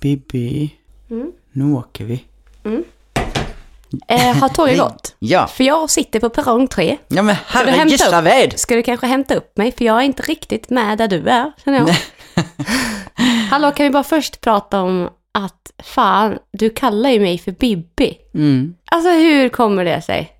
Bibi, Mm. nu åker vi. Eh, har tåget gått? Ja, För jag sitter på perrong 3. ja men herre gislaved! Ska du kanske hämta upp mig? För jag är inte riktigt med där du är, känner jag. Hallå, kan vi bara först prata om att fan, du kallar ju mig för Bibi. Mm. Alltså hur kommer det sig?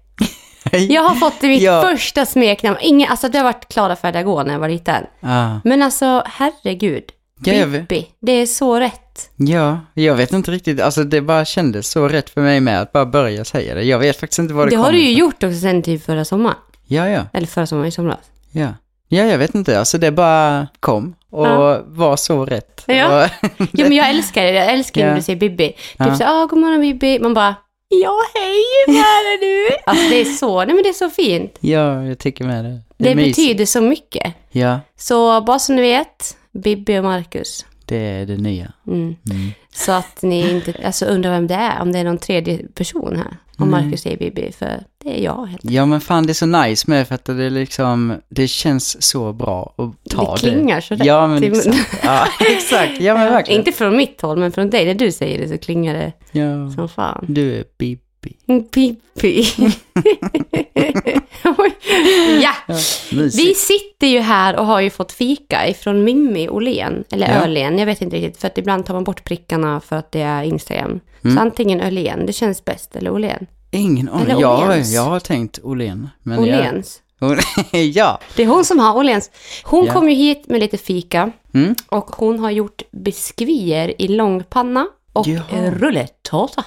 Jag har fått mitt Ja. första smeknamn. Ingen, alltså det har varit Klara färdiga gå när jag var liten. Ah. Men alltså herregud. Bibi, det är så rätt. Ja, jag vet inte riktigt, alltså det bara kändes så rätt för mig med att bara börja säga det. Jag vet faktiskt inte vad det Det har du ju gjort också sen typ förra sommaren. Ja, ja, Eller förra sommaren i somras. ja. Ja, jag vet inte, alltså det bara kom och Ja. var så rätt. Ja. Jo men jag älskar det, jag älskar när Ja. du säger Bibi. Typ Ja. så ah god morgon Bibi. Man bara, ja hej, hur är det nu? Alltså det är så, nej men det är så fint. ja, jag tycker med det. Det, mysigt. betyder så mycket. Ja, Så bara så ni vet, Bibi och Marcus. Det är det nya. Mm. Så att ni inte alltså, undrar vem det är, om det är någon tredje person här. Om Marcus säger Bibi, för det är jag helt Ja, men fan det är så nice med för att det är liksom, det känns så bra att ta Det klingar så rätt Ja, men exakt. Ja, exakt. Ja, men verkligen. Inte från mitt håll, men från dig. När du säger det så klingar det Ja, som fan. du är Bibi. Oj. ja, Mysigt. vi sitter ju här och har ju fått fika ifrån Mimmi Åhlén. Eller Ja. Öhlén, jag vet inte riktigt. För att ibland tar man bort prickarna för att det är Instagram. Mm. Så antingen Öhlén, det känns bäst, eller Åhlén. Ingen aning. Eller Jag, har tänkt Åhlén. Åhléns. Jag, ja. Det är hon som har Åhléns. Hon Ja. kom ju hit med lite fika. Mm. Och hon har gjort biskvier i långpanna. Och Jaha. rullettårta.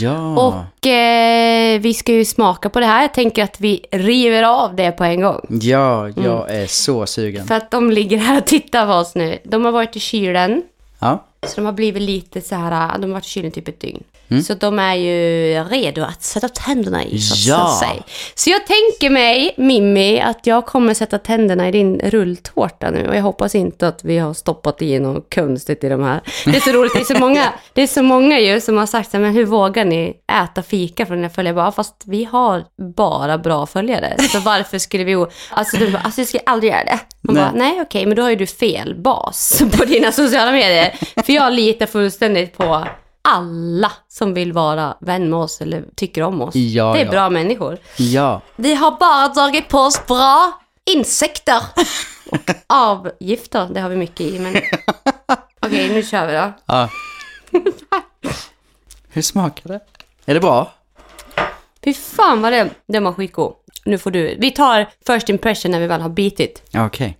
Ja. Och eh, vi ska ju smaka på det här. Jag tänker att vi river av det på en gång. Ja, jag Mm. är så sugen. För att de ligger här och tittar på oss nu. De har varit i kylen. Ja. Så de har blivit lite så här, de har varit i kylen typ ett dygn. Mm. Så de är ju redo att sätta tänderna i, så Ja. Så jag tänker mig, Mimmi, att jag kommer sätta tänderna i din rulltårta nu. Och jag hoppas inte att vi har stoppat i något konstigt i de här. Det är så roligt, det är så många, det är så många ju som har sagt så här, men hur vågar ni äta fika från dina följare? Bara, fast vi har bara bra följare. Så varför skulle vi... Alltså, du bara, alltså jag skulle aldrig göra det. Man Nej. bara, nej okej, men då har ju du fel bas på dina sociala medier. För jag litar fullständigt på alla som vill vara vän med oss eller tycker om oss. Ja, det är ja. bra människor. Ja. Vi har bara dragit på oss bra insekter. Och avgifter, det har vi mycket i. Men... Okej, nu kör vi då. ja. Hur smakar det? Är det bra? Fy fan vad det, den var skitgod. Nu får du. Vi tar first impression när vi väl har bitit. Ja, Okej.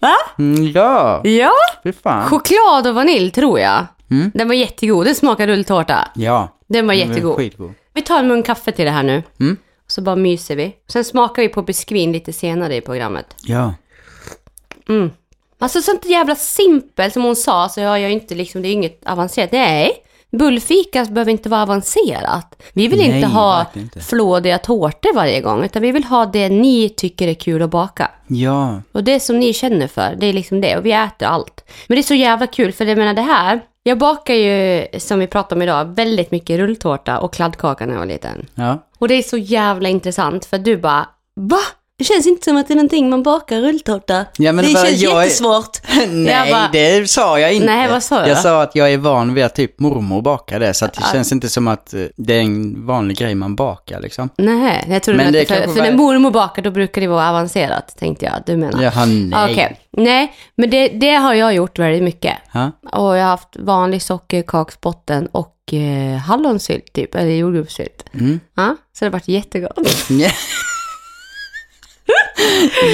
Va? Mm, ja, Ja. fy fan. Choklad och vanilj tror jag. Mm. Den var jättegod. Den smakar rulltårta. Ja. Den var den jättegod. Skitgod. Vi tar en mun kaffe till det här nu. Mm. Så bara myser vi. Sen smakar vi på biskvin lite senare i programmet. Ja. Alltså sånt jävla simpelt som hon sa, så jag gör inte liksom, det är inget avancerat. Nej, bullfika behöver inte vara avancerat. Vi vill Nej, inte ha inte. flådiga tårtor varje gång, utan vi vill ha det ni tycker är kul att baka. Ja. Och det som ni känner för, det är liksom det. Och vi äter allt. Men det är så jävla kul, för jag menar det här, jag bakar ju, som vi pratade om idag, väldigt mycket rulltårta och kladdkaka när jag var liten. Ja. Och det är så jävla intressant för du bara Va? Det känns inte som att det är någonting man bakar rulltårta. Ja, men det bara, känns jag är- jättesvårt. Nej, Jag bara- det sa jag inte. Nej, vad sa Jag jag? sa att jag är van vid att typ mormor bakar det, så att det känns inte som att eh, det är en vanlig grej man bakar liksom. Nej, jag trodde Men att det för, för var- när mormor bakar då brukar det vara avancerat, tänkte jag. Du menar? Jaha, nej. Okej, nej, men det, det har jag gjort väldigt mycket. Ja. Och jag har haft vanlig sockerkaksbotten och eh, hallonsylt typ, eller jordgubbssylt. Mm. Ja, så det har varit jättegott.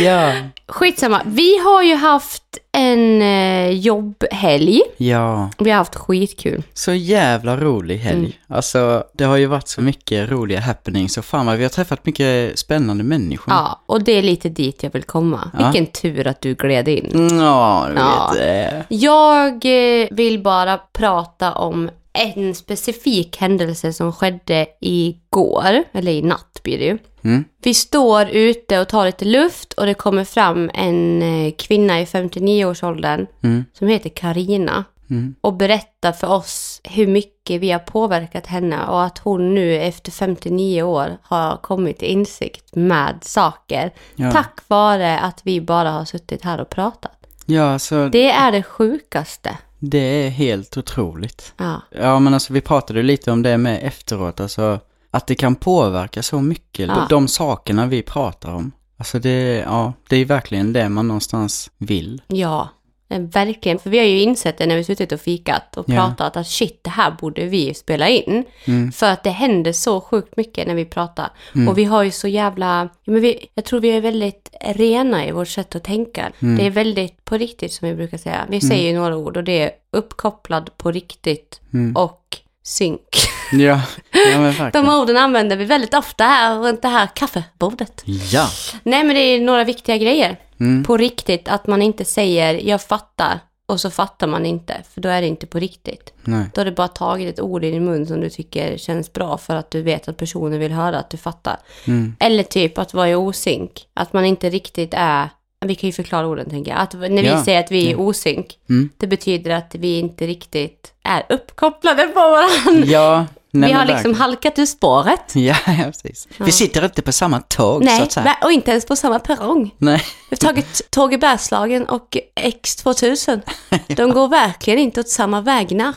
Ja. Skitsamma, vi har ju haft en eh, jobbhelg. Ja. Vi har haft skitkul. Så jävla rolig helg. Mm. Alltså, det har ju varit så mycket roliga happenings och fan vad vi har träffat mycket spännande människor. Ja, och det är lite dit jag vill komma. Ja. Vilken tur att du gled in. Ja, du Ja. vet. det. Jag eh, vill bara prata om en specifik händelse som skedde igår, eller i natt blir det ju. Mm. Vi står ute och tar lite luft och det kommer fram en eh, kvinna i 59-årsåldern Mm. som heter Karina Mm. och berättar för oss hur mycket vi har påverkat henne och att hon nu efter 59 år har kommit till insikt med saker. Ja. Tack vare att vi bara har suttit här och pratat. Ja, så det... Det är det sjukaste. Det är helt otroligt. Ja. Ja, men alltså vi pratade lite om det med efteråt, alltså att det kan påverka så mycket, Ja. de, sakerna vi pratar om. Alltså det, ja, det är verkligen det man någonstans vill. Ja, verkligen. För vi har ju insett det när vi suttit och fikat och Ja. pratat att shit, det här borde vi spela in. Mm. För att det händer så sjukt mycket när vi pratar. Och vi har ju så jävla, men vi, jag tror vi är väldigt rena i vårt sätt att tänka. Mm. Det är väldigt på riktigt som vi brukar säga. Vi säger ju några ord och det är uppkopplad på riktigt Mm. och synk. Ja, ja men De verkligen. orden använder vi väldigt ofta här runt det här kaffebordet. Ja. Nej men det är några viktiga grejer. Mm. På riktigt, att man inte säger jag fattar och så fattar man inte, för då är det inte på riktigt. Nej. Då har du bara tagit ett ord i din mun som du tycker känns bra för att du vet att personen vill höra att du fattar. Mm. Eller typ att vara i osynk, att man inte riktigt är vi kan ju förklara orden tänker jag. Att när vi Ja. säger att vi är osynk, Mm. det betyder att vi inte riktigt är uppkopplade på varandra. Ja, nej, vi har liksom verkligen. halkat ur spåret. Ja, ja, precis. Vi sitter inte på samma tåg så Nej, att säga. va- och inte ens på samma perrong. Nej. Vi har tagit Tåg i Bergslagen och X2000. De går verkligen inte åt samma vägnar.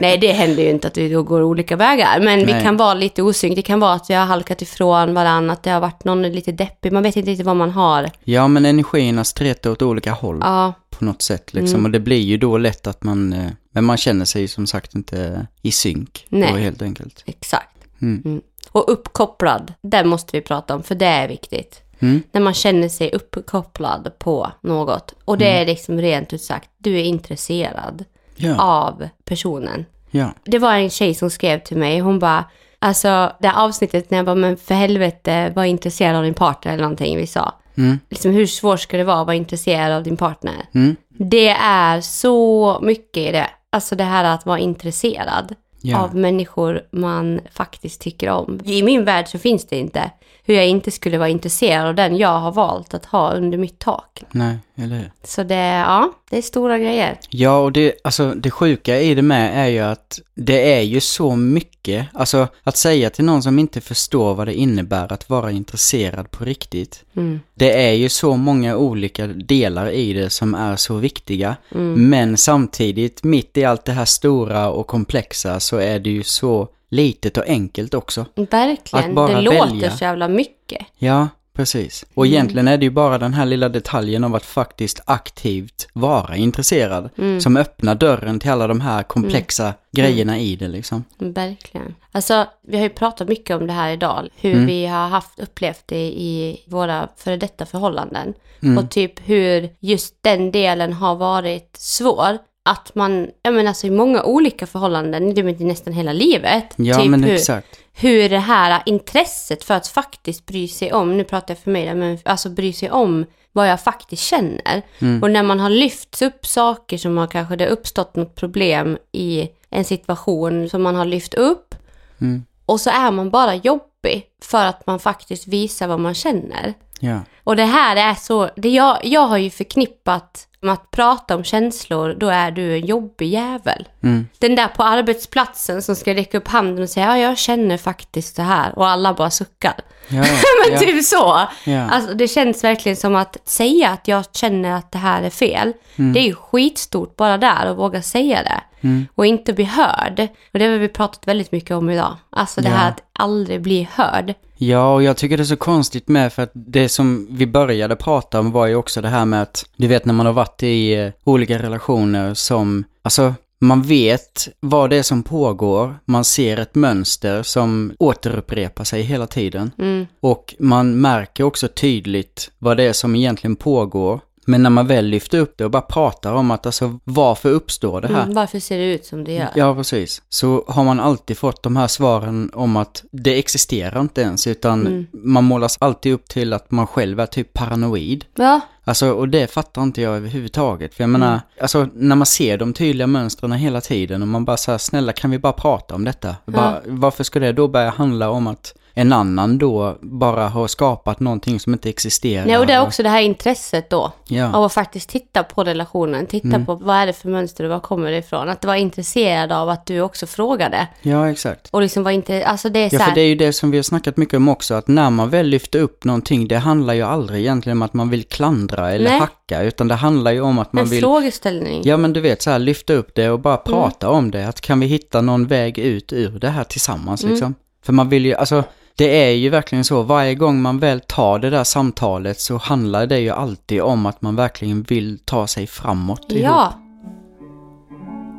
Nej, det händer ju inte att vi då går olika vägar, men vi Nej. kan vara lite osynk. Det kan vara att vi har halkat ifrån varandra, att det har varit någon lite deppig. Man vet inte riktigt vad man har. Ja, men energierna stretar åt olika håll Ja, på något sätt liksom. Mm. Och det blir ju då lätt att man, eh, men man känner sig som sagt inte i synk. Nej. Då, helt enkelt. exakt. Mm. Mm. Och uppkopplad, det måste vi prata om, för det är viktigt. Mm. När man känner sig uppkopplad på något. Och det är liksom rent ut sagt, du är intresserad Ja, av personen. ja, Det var en tjej som skrev till mig, hon bara, alltså det här avsnittet när jag bara, men för helvete, var intresserad av din partner eller någonting vi sa. mm. Liksom hur svårt ska det vara att vara intresserad av din partner? Mm. Det är så mycket i det. Alltså det här att vara intresserad Ja. av människor man faktiskt tycker om. I min värld så finns det inte hur jag inte skulle vara intresserad av den jag har valt att ha under mitt tak. Nej, eller hur? Så det, ja, det är stora grejer. Ja, och det, alltså, det sjuka i det med är ju att det är ju så mycket, alltså att säga till någon som inte förstår vad det innebär att vara intresserad på riktigt. Mm. Det är ju så många olika delar i det som är så viktiga. Mm. Men samtidigt, mitt i allt det här stora och komplexa så är det ju så litet och enkelt också. Verkligen, Att bara det välja. låter så jävla mycket. Ja, precis. Och Mm. egentligen är det ju bara den här lilla detaljen av att faktiskt aktivt vara intresserad Mm. som öppnar dörren till alla de här komplexa grejerna i det liksom. Verkligen. Alltså, vi har ju pratat mycket om det här idag. Hur Mm. vi har haft upplevt det i våra före detta förhållanden. Mm. Och typ hur just den delen har varit svår. Att man, jag menar alltså i många olika förhållanden, det är nästan hela livet. Ja, typ men hur, exakt. hur det här intresset för att faktiskt bry sig om, nu pratar jag för mig där, men alltså bry sig om vad jag faktiskt känner. Mm. Och när man har lyft upp saker som har kanske det har uppstått något problem i en situation som man har lyft upp. Mm. Och så är man bara jobbig för att man faktiskt visar vad man känner. Ja. Och det här är så, det jag, jag har ju förknippat med att prata om känslor, då är du en jobbig jävel. Mm. Den där på arbetsplatsen som ska räcka upp handen och säga ja, jag känner faktiskt det här och alla bara suckar. Ja, Men ja, typ så. ja. Alltså det känns verkligen som att säga att jag känner att det här är fel. Mm. Det är ju skitstort bara där att våga säga det. Mm. Och inte bli hörd. Och det har vi pratat väldigt mycket om idag. Alltså det Ja. här att aldrig bli hörd. Ja, och jag tycker det är så konstigt med för att det som vi började prata om var ju också det här med att, du vet när man har varit i eh, olika relationer som, alltså man vet vad det är som pågår, man ser ett mönster som återupprepar sig hela tiden. Mm. Och man märker också tydligt vad det är som egentligen pågår. Men när man väl lyfter upp det och bara pratar om att alltså varför uppstår det här? Mm. Varför ser det ut som det gör? Ja, precis. Så har man alltid fått de här svaren om att det existerar inte ens, utan Mm. man målas alltid upp till att man själv är typ paranoid. Ja, Alltså, och det fattar inte jag överhuvudtaget. För jag menar, alltså när man ser de tydliga mönstren hela tiden och man bara säger snälla kan vi bara prata om detta? Bara, varför ska det då börja handla om att en annan då bara har skapat någonting som inte existerar. Nej, och det är också det här intresset då. Ja. Av att faktiskt titta på relationen, titta Mm. på vad är det för mönster och var kommer det ifrån. Att vara intresserad av att du också frågade. Ja, exakt. Och liksom vara inte, alltså det är så Ja, för här, det är ju det som vi har snackat mycket om också, att när man väl lyfter upp någonting, det handlar ju aldrig egentligen om att man vill klandra eller Nej. hacka, utan det handlar ju om att man en vill frågeställning. Ja men du vet så här, lyfta upp det och bara Mm. prata om det. Att kan vi hitta någon väg ut ur det här tillsammans Mm. liksom. För man vill ju, alltså det är ju verkligen så, varje gång man väl tar det där samtalet så handlar det ju alltid om att man verkligen vill ta sig framåt ihop. Ja.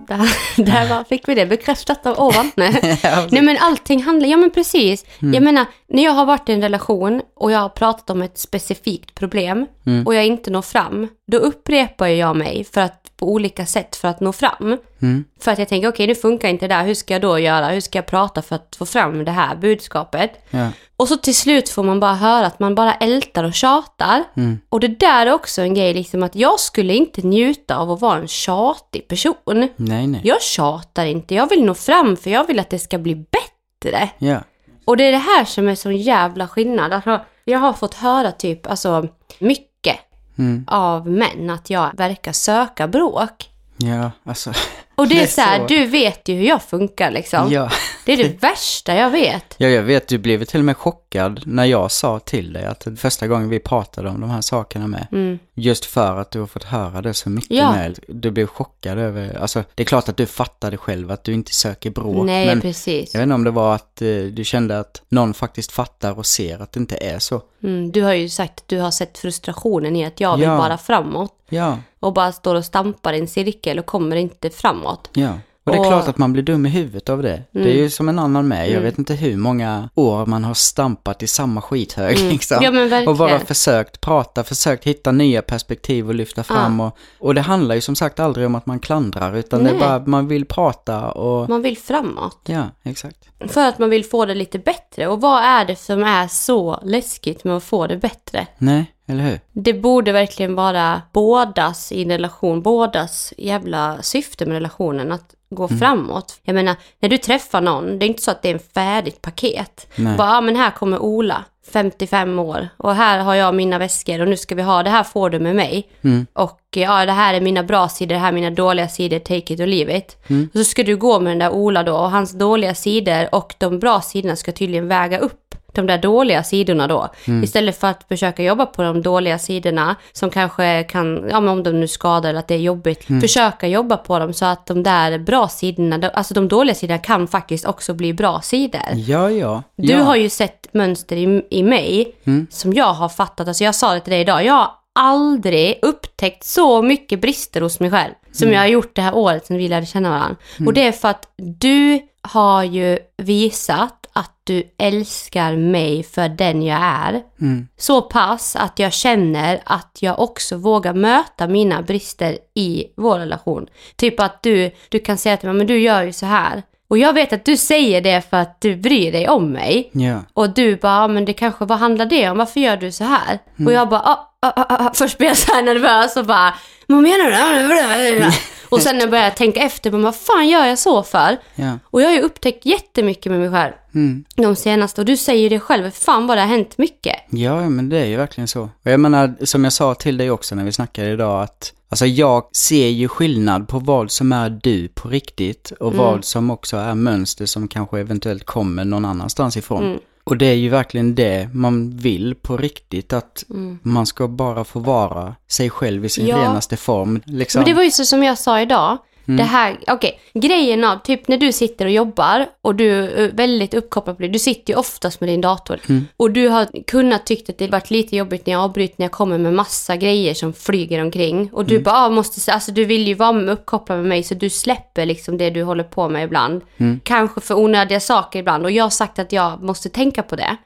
Där, där var, fick vi det bekräftat av ovan. Nej. Nej men allting handlar, ja men precis. Mm. Jag menar, när jag har varit i en relation och jag har pratat om ett specifikt problem Mm. och jag inte når fram, då upprepar jag mig för att, på olika sätt för att nå fram. Mm. För att jag tänker, okej nu funkar inte det där, hur ska jag då göra? Hur ska jag prata för att få fram det här budskapet? Ja. Och så till slut får man bara höra att man bara ältar och tjatar. Mm. Och det där är också en grej, liksom att jag skulle inte njuta av att vara en tjatig person. Nej, nej. Jag tjatar inte, jag vill nå fram för jag vill att det ska bli bättre. Ja. Och det är det här som är sån jävla skillnad. Alltså, jag har fått höra typ, alltså mycket Mm. av män att jag verkar söka bråk. Ja, alltså. Och det är, Det är så här, så. du vet ju hur jag funkar liksom. Ja. Det är det värsta jag vet. ja, jag vet, du blev till och med chockad när jag sa till dig att första gången vi pratade om de här sakerna med. Mm. Just för att du har fått höra det så mycket Ja. med. Du blev chockad över, alltså det är klart att du fattade själv att du inte söker bråk. Nej, men precis. jag vet inte om det var att eh, du kände att någon faktiskt fattar och ser att det inte är så. Mm, du har ju sagt att du har sett frustrationen i att jag vill Ja. bara framåt. Ja, Och bara står och stampar i en cirkel och kommer inte framåt. ja. Och det är Och- klart att man blir dum i huvudet av det. Det är ju som en annan med. Jag vet inte hur många år man har stampat i samma skithög liksom. Ja, och bara försökt prata, försökt hitta nya perspektiv och lyfta fram. Och, och det handlar ju som sagt aldrig om att man klandrar, utan det är Nej. bara man vill prata och... Man vill framåt. Ja, exakt. För att man vill få det lite bättre. Och vad är det som är så läskigt med att få det bättre? Nej, eller hur? Det borde verkligen vara bådas i en relation, bådas jävla syfte med relationen, att gå Mm. framåt. Jag menar, när du träffar någon, det är inte så att det är en färdigt paket. Nej. Bara, ja men här kommer Ola, 55 år, och här har jag mina väskor och nu ska vi ha, det här får du med mig. Mm. Och ja, det här är mina bra sidor, det här är mina dåliga sidor, take it or leave it. Mm. Och så ska du gå med den där Ola då, och hans dåliga sidor och de bra sidorna ska tydligen väga upp de där dåliga sidorna då. Mm. Istället för att försöka jobba på de dåliga sidorna som kanske kan, ja men om de nu skadar eller att det är jobbigt, Mm. försöka jobba på dem så att de där bra sidorna, alltså de dåliga sidorna kan faktiskt också bli bra sidor. Ja, ja. Du ja. har ju sett mönster i, i mig Mm. som jag har fattat. Alltså jag sa det till dig idag. Jag har aldrig upptäckt så mycket brister hos mig själv som Mm. jag har gjort det här året sedan vi lärde känna varandra. Och det är för att du har ju visat du älskar mig för den jag är. Mm. Så pass att jag känner att jag också vågar möta mina brister i vår relation. Typ att du, du kan säga till mig, men du gör ju så här. Och jag vet att du säger det för att du bryr dig om mig. Ja. Och du bara, "Ja, men det kanske, vad handlar det om? Varför gör du så här? Och jag bara, ah, ah, ah, först blir jag så här nervös och bara, vad menar du? och sen när jag börjar tänka efter, men vad fan gör jag så för? Ja. Och jag har ju upptäckt jättemycket med mig själv Mm. de senaste, och du säger det själv, fan vad det har hänt mycket. Ja, men det är ju verkligen så. Och jag menar, som jag sa till dig också när vi snackade idag, att alltså jag ser ju skillnad på vad som är du på riktigt och vad som också är mönster som kanske eventuellt kommer någon annanstans ifrån. Och det är ju verkligen det man vill på riktigt, att man ska bara få vara sig själv i sin Ja. renaste form. Liksom. Men det var ju så som jag sa idag. Det här, okej, grejen av, typ när du sitter och jobbar och du är väldigt uppkopplad på det. Du sitter ju oftast med din dator. Och du har kunnat tyckt att det varit lite jobbigt när jag avbryter när jag kommer med massa grejer som flyger omkring. Och du bara, ah, måste, alltså du vill ju vara uppkopplad med mig så du släpper liksom det du håller på med ibland. Kanske för onödiga saker ibland. Och jag har sagt att jag måste tänka på det.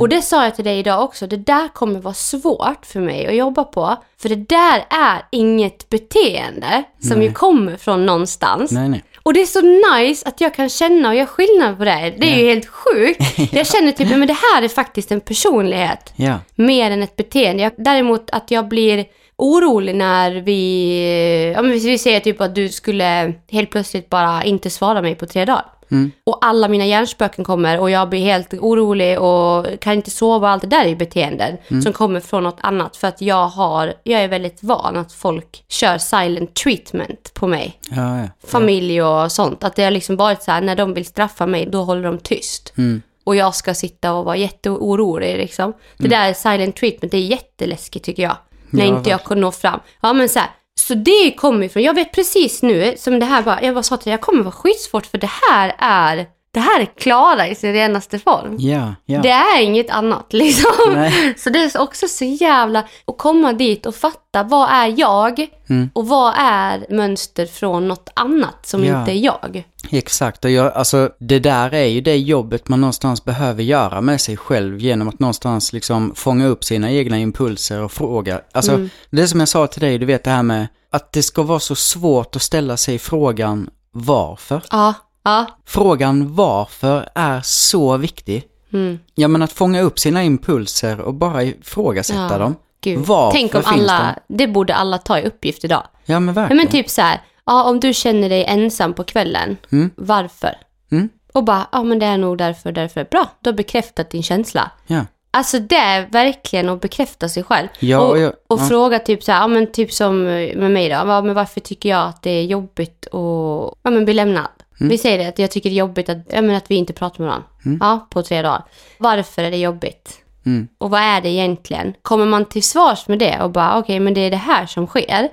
Och det sa jag till dig idag också, det där kommer vara svårt för mig att jobba på. För det där är inget beteende som ju kommer från någonstans. Nej, nej. Och det är så nice att jag kan känna och göra skillnad på det. Det är ju helt sjukt. Jag känner typ, men det här är faktiskt en personlighet. Ja. Mer än ett beteende. Jag, däremot att jag blir orolig när vi, ja men vi säger typ att du skulle helt plötsligt bara inte svara mig på tre dagar. Mm. Och alla mina hjärnspöken kommer och jag blir helt orolig och kan inte sova. Allt det där är ju beteenden Mm. som kommer från något annat. För att jag har, jag är väldigt van att folk kör silent treatment på mig. Ja, ja. Familj och sånt. Att det har liksom varit så här, när de vill straffa mig, då håller de tyst. Mm. Och jag ska sitta och vara jätteorolig liksom. Det där silent treatment, det är jätteläskigt tycker jag. När Ja, inte jag kan nå fram. Ja men så här, så det kommer ifrån, jag vet precis nu, som det här bara, jag bara sa till dig, jag kommer vara skitsvårt för det här är, det här är Klara i sin renaste form. Ja, ja. Det är inget annat liksom. Nej. Så det är också så jävla, att komma dit och fatta, vad är jag? Mm. Och vad är mönster från något annat som Ja. inte är jag? Exakt, och jag, alltså det där är ju det jobbet man någonstans behöver göra med sig själv genom att någonstans liksom fånga upp sina egna impulser och fråga. Alltså Mm. det är som jag sa till dig, du vet det här med att det ska vara så svårt att ställa sig frågan varför. Ja, ja. Frågan varför är så viktig. Mm. Ja men att fånga upp sina impulser och bara ifrågasätta Ja. dem. Gud. Varför Tänk om alla, det borde alla ta i uppgift idag. Ja men Ja, verkligen. men typ så här, ja, om du känner dig ensam på kvällen, Mm. varför? Mm. Och bara, ja men det är nog därför, därför. Bra, du har bekräftat din känsla. Ja. Alltså det är verkligen att bekräfta sig själv. Ja, och jag- och ja. fråga typ så här, ja men typ som med mig då, ja, men varför tycker jag att det är jobbigt att ja, men bli lämnad? Mm. Vi säger det, att jag tycker det är jobbigt att, ja, men att vi inte pratar med varandra. Ja, på tre dagar. Varför är det jobbigt? Mm. Och vad är det egentligen? Kommer man till svars med det och bara, okej men det är det här som sker.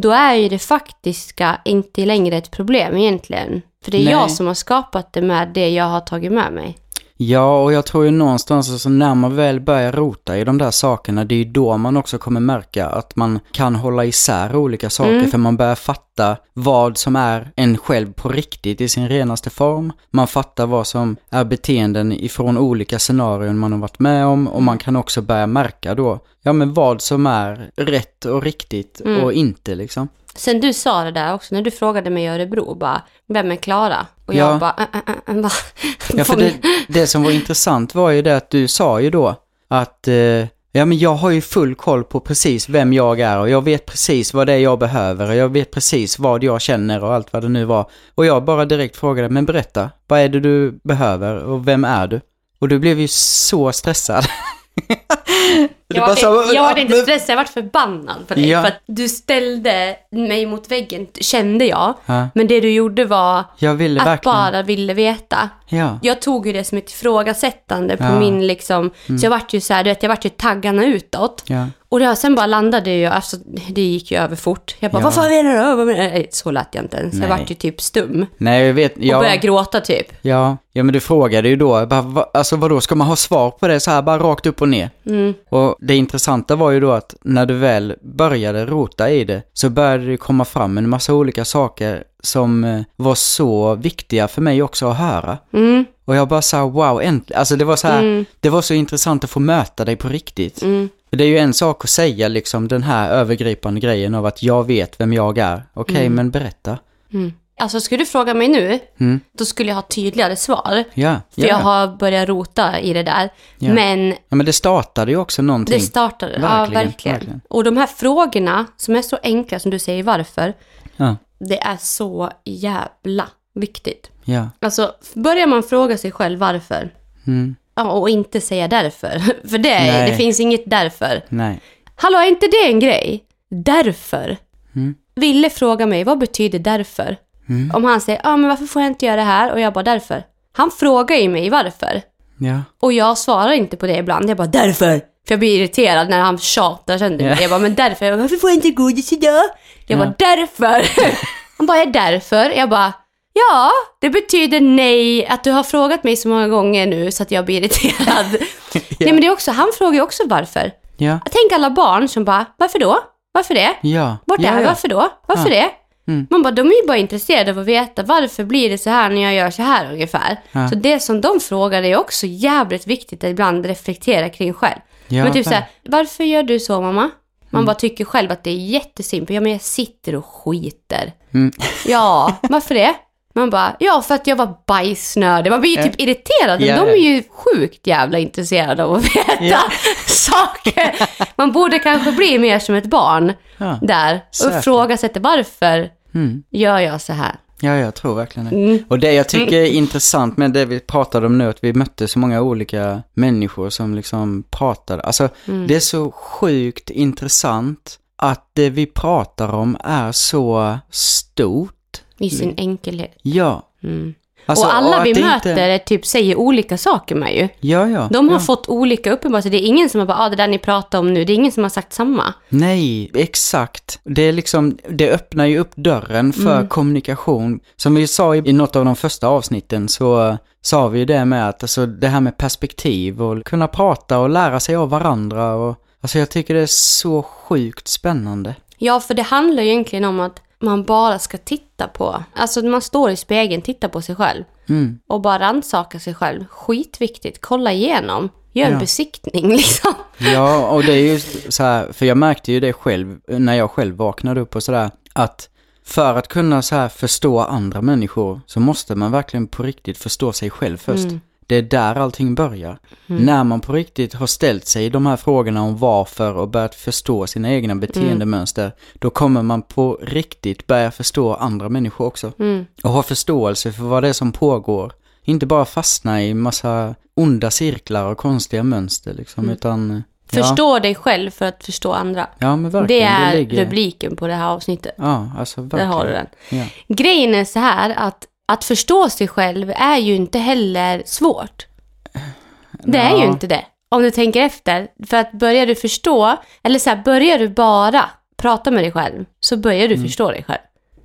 Då är ju det faktiska inte längre ett problem egentligen. För det är Nej. jag som har skapat det med det jag har tagit med mig. Ja, och jag tror ju någonstans alltså, när man väl börjar rota i de där sakerna, det är ju då man också kommer märka att man kan hålla isär olika saker, Mm. för man börjar fatta vad som är en själv på riktigt i sin renaste form. Man fattar vad som är beteenden ifrån olika scenarion man har varit med om och man kan också börja märka då, ja men vad som är rätt och riktigt Mm. och inte liksom. Sen du sa det där också, när du frågade mig i Örebro, bara, vem är Klara? Och Ja. jag bara, äh, äh, äh, va? Ja, för det, det som var intressant var ju det att du sa ju då att eh, ja, men jag har ju full koll på precis vem jag är och jag vet precis vad det är jag behöver och jag vet precis vad jag känner och allt vad det nu var. Och jag bara direkt frågade, men berätta, vad är det du behöver och vem är du? Och du blev ju så stressad. Jag var, jag var inte stressad, jag var förbannad på dig. Ja. För att du ställde mig mot väggen, kände jag. Ja, Men det du gjorde var jag ville att verkligen. bara ville veta. Ja. Jag tog ju det som ett ifrågasättande på Ja. Mm. min liksom, så jag vart ju så här, du vet, jag vart ju taggarna utåt. Ja. Och det, sen bara landade ju, alltså det gick ju över fort. Jag bara, Ja. vad fan menar du? Nej, Så lät jag inte ens. Nej. Jag vart ju typ stum. Nej, jag vet. Och Ja. började gråta typ. Ja, ja men du frågade ju då, bara, va, alltså vadå, ska man ha svar på det så här bara rakt upp och ner? Mm. Och det intressanta var ju då att när du väl började rota i det så började det komma fram en massa olika saker som eh, var så viktiga för mig också att höra. Mm, Och jag bara sa wow, äntligen. Alltså det var så här, Mm. det var så intressant att få möta dig på riktigt. mm, För Det är ju en sak att säga liksom den här övergripande grejen av att jag vet vem jag är. Okej, men berätta. mm. Alltså skulle du fråga mig nu, Mm. då skulle jag ha tydligare svar. Ja, För ja. jag har börjat rota i det där. Ja. Men ja, men det startade ju också någonting. det startade, ja Verkligen, verkligen. verkligen. Och de här frågorna som är så enkla som du säger varför, Ja, det är så jävla viktigt. ja. Alltså, börjar man fråga sig själv varför, Mm. ja, och inte säga därför, för det, Nej. det finns inget därför. Nej. Hallå, är inte det en grej? Därför. Mm. Ville fråga mig, vad betyder därför? Mm. Om han säger, ja ah, men varför får jag inte göra det här? Och jag bara, därför. Han frågar ju mig varför. Ja. Och jag svarar inte på det ibland. Jag bara, därför. För jag blir irriterad när han tjatar sönder mig. Ja. Jag bara, men därför. Jag bara, varför får jag inte godis idag? Jag bara, därför. Han bara, är därför? Jag bara, ja, det betyder nej. Att du har frågat mig så många gånger nu så att jag blir irriterad. Nej, men det är också, han frågar ju också varför. Ja. Tänk alla barn som bara, varför då? Varför det? Ja. Vart ja, är vi? ja. Varför då? Varför det? Mm. Man bara, de är ju bara intresserade av att veta varför blir det så här när jag gör så här ungefär. Ja. Så det som de frågar är också jävligt viktigt att ibland reflektera kring själv. Ja, men typ såhär, varför gör du så mamma? Man Mm. bara tycker själv att det är jättesimpelt. Ja men jag sitter och skiter. Mm. Ja, varför det? Man bara, ja för att jag var bajsnödig. Man blir ju typ irriterad. Ja, De är ju sjukt jävla intresserade av att veta Ja. saker. Man borde kanske bli mer som ett barn Ja. där. Och ifrågasätta varför Mm. gör jag så här? Ja, jag tror verkligen det. Mm. Och det jag tycker är intressant med det vi pratade om nu, att vi mötte så många olika människor som liksom pratade. Alltså, Mm. det är så sjukt intressant att det vi pratar om är så stort. I sin enkelhet. Ja. Alltså, och alla vi möter Inte... typ säger olika saker med ju. Ja, ja. De har ja. fått olika uppenbarelser. Det är ingen som har bara, ah, det där ni pratar om nu, det är ingen som har sagt samma. Nej, exakt. Det är liksom, det öppnar ju upp dörren för Mm. kommunikation. Som vi sa i, något av de första avsnitten så sa vi ju det med att alltså det här med perspektiv och kunna prata och lära sig av varandra och alltså jag tycker det är så sjukt spännande. Ja, för det handlar ju egentligen om att man bara ska titta på, alltså man står i spegeln, titta på sig själv. Mm. Och bara rannsaka sig själv. Skitviktigt. Kolla igenom. Gör en Ja. besiktning liksom. Ja, och det är ju så här, för jag märkte ju det själv när jag själv vaknade upp och sådär, att för att kunna så här förstå andra människor så måste man verkligen på riktigt förstå sig själv först. Mm. Det är där allting börjar. När man på riktigt har ställt sig de här frågorna om varför och börjat förstå sina egna beteendemönster, då kommer man på riktigt börja förstå andra människor också. Mm. Och ha förståelse för vad det är som pågår. Inte bara fastna i massa onda cirklar och konstiga mönster liksom, utan... Ja, Förstå dig själv för att förstå andra. ja men Det är ligger- rubriken på det här avsnittet. Ja, alltså Där verkligen. har du den. Grejen är så här att att förstå sig själv är ju inte heller svårt. Det är ju inte det. Om du tänker efter. För att börjar du förstå, eller så här, börjar du bara prata med dig själv, så börjar du förstå dig själv.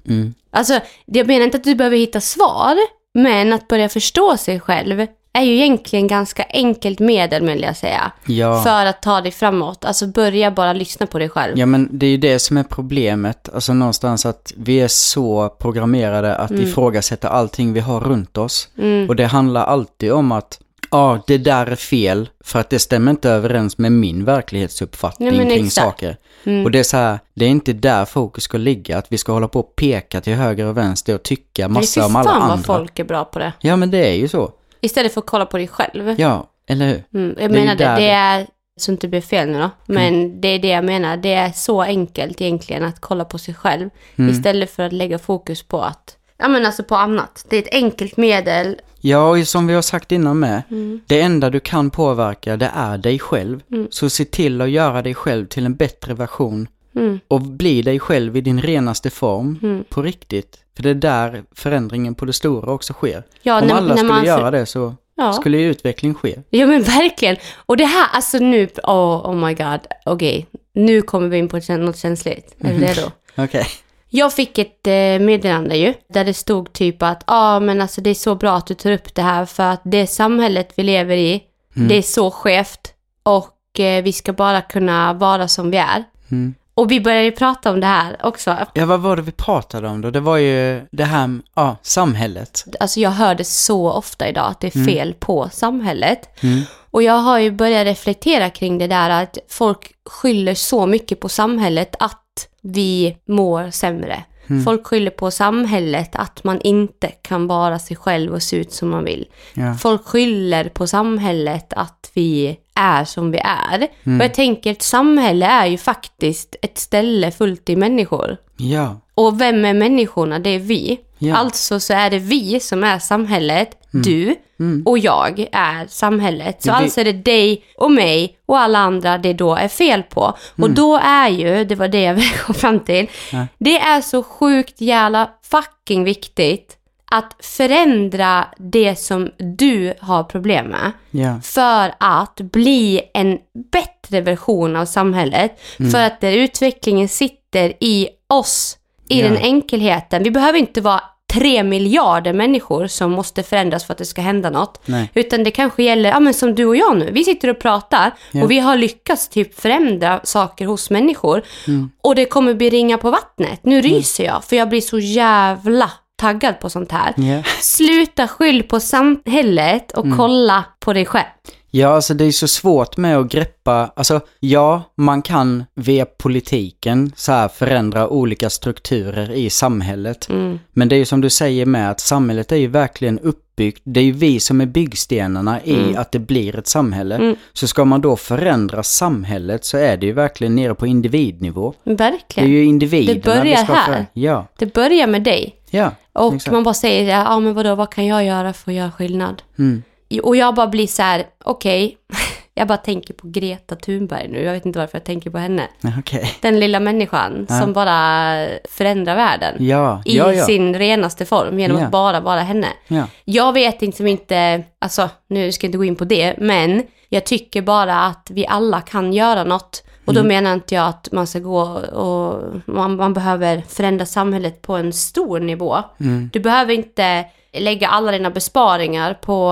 Mm. Alltså, jag menar inte att du behöver hitta svar, men att börja förstå sig själv är ju egentligen ganska enkelt medel, vill jag säga. Ja. För att ta dig framåt. Alltså börja bara lyssna på dig själv. ja, men det är ju det som är problemet. Alltså någonstans att vi är så programmerade att ifrågasätta allting vi har runt oss. Mm. Och det handlar alltid om att ja, det där är fel för att det stämmer inte överens med min verklighetsuppfattning Nej, kring exakt. saker. Och det är så här, det är inte där fokus ska ligga, att vi ska hålla på och peka till höger och vänster och tycka massa om alla fan vad andra. folk är bra på det. Ja, men det är ju så. Istället för att kolla på dig själv. Ja, eller hur? Mm, jag Det menar det, det är, så inte blir fel nu då, men det är det jag menar. Det är så enkelt egentligen att kolla på sig själv. Istället för att lägga fokus på att, ja men alltså på annat. Det är ett enkelt medel. Ja, och som vi har sagt innan med, Mm. det enda du kan påverka det är dig själv. Så se till att göra dig själv till en bättre version Mm. och bli dig själv i din renaste form på riktigt. För det är där förändringen på det stora också sker. Ja, Om när- alla när skulle man göra det så Ja. skulle ju utveckling ske. Ja men verkligen. Och det här, alltså nu, oh, oh my god, okej. Nu kommer vi in på något känsligt. Är du redo? Okej. Jag fick ett eh, meddelande ju, där det stod typ att ja ah, men alltså det är så bra att du tar upp det här för att det samhället vi lever i, det är så skevt och eh, vi ska bara kunna vara som vi är. Mm. Och vi började prata om det här också. Ja, vad var det vi pratade om då? Det var ju det här, ja, samhället. Alltså jag hör det så ofta idag att det är fel på samhället. Mm. Och jag har ju börjat reflektera kring det där att folk skyller så mycket på samhället att vi mår sämre. Mm. Folk skyller på samhället att man inte kan vara sig själv och se ut som man vill. Ja. Folk skyller på samhället att vi är som vi är. Mm. Och jag tänker att samhälle är ju faktiskt ett ställe fullt i människor. Ja. Och vem är människorna? Det är vi. Ja. Alltså så är det vi som är samhället. Du Mm. och jag är samhället. Så vi- alltså är det dig och mig och alla andra det då är fel på. Och då är ju, det var det jag ville komma fram till, Mm. Ja. det är så sjukt jävla fucking viktigt att förändra det som du har problem med Ja. för att bli en bättre version av samhället. Mm. För att där utvecklingen sitter i oss, i Ja. den enkelheten. Vi behöver inte vara tre miljarder människor som måste förändras för att det ska hända något. Nej. Utan det kanske gäller, ja men som du och jag nu, vi sitter och pratar Ja. och vi har lyckats typ förändra saker hos människor. Mm. Och det kommer bli ringa på vattnet. Nu ryser jag för jag blir så jävla taggad på sånt här. Ja. Sluta skyll på samhället och Mm. kolla på dig själv. Ja, alltså det är så svårt med att greppa, alltså ja, man kan via politiken så här förändra olika strukturer i samhället. Mm. Men det är ju som du säger med att samhället är ju verkligen uppbyggt, det är ju vi som är byggstenarna i Mm. att det blir ett samhälle. Mm. Så ska man då förändra samhället så är det ju verkligen nere på individnivå. Det är Verkligen. ju individerna Det börjar vi ska här. Ja, Det börjar med dig. ja. Och Exakt. man bara säger, ja men vadå, vad kan jag göra för att göra skillnad? Mm. Och jag bara blir så här, okej, jag bara tänker på Greta Thunberg nu, jag vet inte varför jag tänker på henne. Okej. Den lilla människan Ja. som bara förändrar världen. Ja, I ja, sin renaste form, genom att bara vara henne. ja. Jag vet inte som inte, alltså nu ska jag inte gå in på det, men jag tycker bara att vi alla kan göra något. Och Mm. då menar inte jag att man ska gå och man, man behöver förändra samhället på en stor nivå. Mm. Du behöver inte lägga alla dina besparingar på,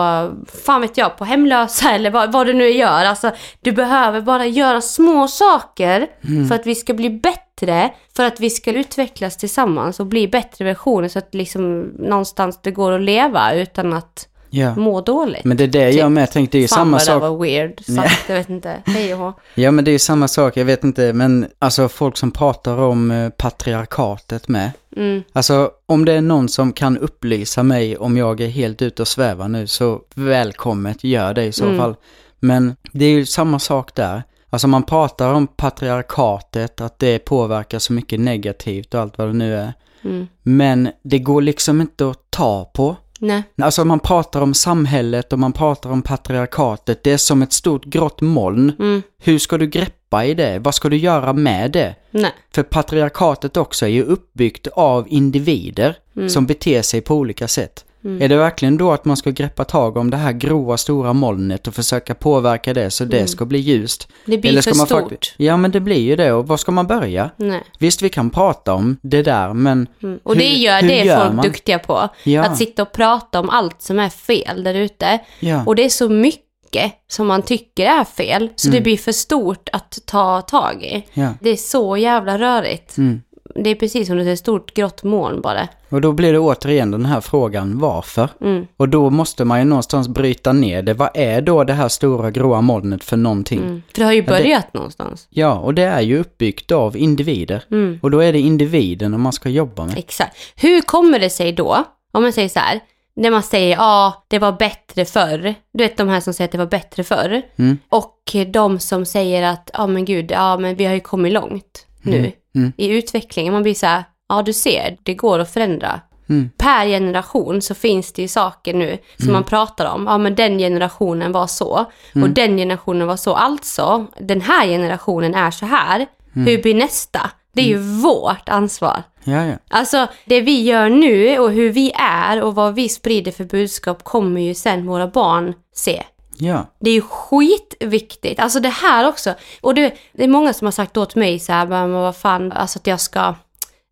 fan vet jag, på hemlösa eller vad, vad du nu gör. Alltså, du behöver bara göra små saker Mm. för att vi ska bli bättre, för att vi ska utvecklas tillsammans och bli bättre versioner så att liksom någonstans det går att leva utan att ja. må dåligt. Men det är det jag med tänkte, det är ju Fan samma vad det där sak. var weird sagt, jag vet inte. Hej och. Ja men det är ju samma sak, jag vet inte, men alltså folk som pratar om eh, patriarkatet med. Mm, Alltså om det är någon som kan upplysa mig om jag är helt ute och svävar nu så välkommet, gör det i så Mm. fall. Men det är ju samma sak där. Alltså man pratar om patriarkatet, att det påverkar så mycket negativt och allt vad det nu är. mm. Men det går liksom inte att ta på. Nej, Alltså man pratar om samhället och man pratar om patriarkatet. Det är som ett stort grått moln. mm. Hur ska du greppa i det? Vad ska du göra med det? Nej. För patriarkatet också är ju uppbyggt av individer som beter sig på olika sätt. Är det verkligen då att man ska greppa tag om det här grova stora molnet och försöka påverka det så det ska bli ljust? Det blir för man stort. Ja men det blir ju det och var ska man börja? Nej. Visst vi kan prata om det där men Mm. Och hur- det gör, hur det är gör folk man? duktiga på. Ja. Att sitta och prata om allt som är fel där ute. Ja. Och det är så mycket som man tycker är fel, så Mm. det blir för stort att ta tag i. Ja. Det är så jävla rörigt. Mm. Det är precis som det är ett stort grått moln bara. Och då blir det återigen den här frågan varför? Mm. Och då måste man ju någonstans bryta ner det. Vad är då det här stora gråa molnet för någonting? Mm. För det har ju det- börjat någonstans. Ja, och det är ju uppbyggt av individer. Mm. Och då är det individen man ska jobba med. Exakt. Hur kommer det sig då, om man säger så här, när man säger ja, det var bättre förr. Du vet de här som säger att det var bättre förr. Mm. Och de som säger att, ja men gud, ja men vi har ju kommit långt nu Mm. i utvecklingen. Man blir så här, ja du ser, det går att förändra. Mm. Per generation så finns det ju saker nu som man pratar om. Ja men den generationen var så Mm. och den generationen var så. Alltså, den här generationen är så här. Mm. Hur blir nästa? Det är ju vårt ansvar. Ja, ja. Alltså det vi gör nu och hur vi är och vad vi sprider för budskap kommer ju sen våra barn se. Ja. Det är ju skitviktigt. Alltså det här också. Och det, det är många som har sagt åt mig så här, men vad fan, alltså att jag ska,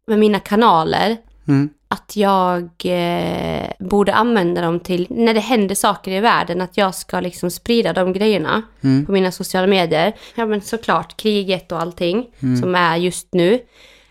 med mina kanaler, Mm. att jag eh, borde använda dem till, när det händer saker i världen, att jag ska liksom sprida de grejerna Mm. på mina sociala medier. Ja men såklart, kriget och allting Mm. som är just nu.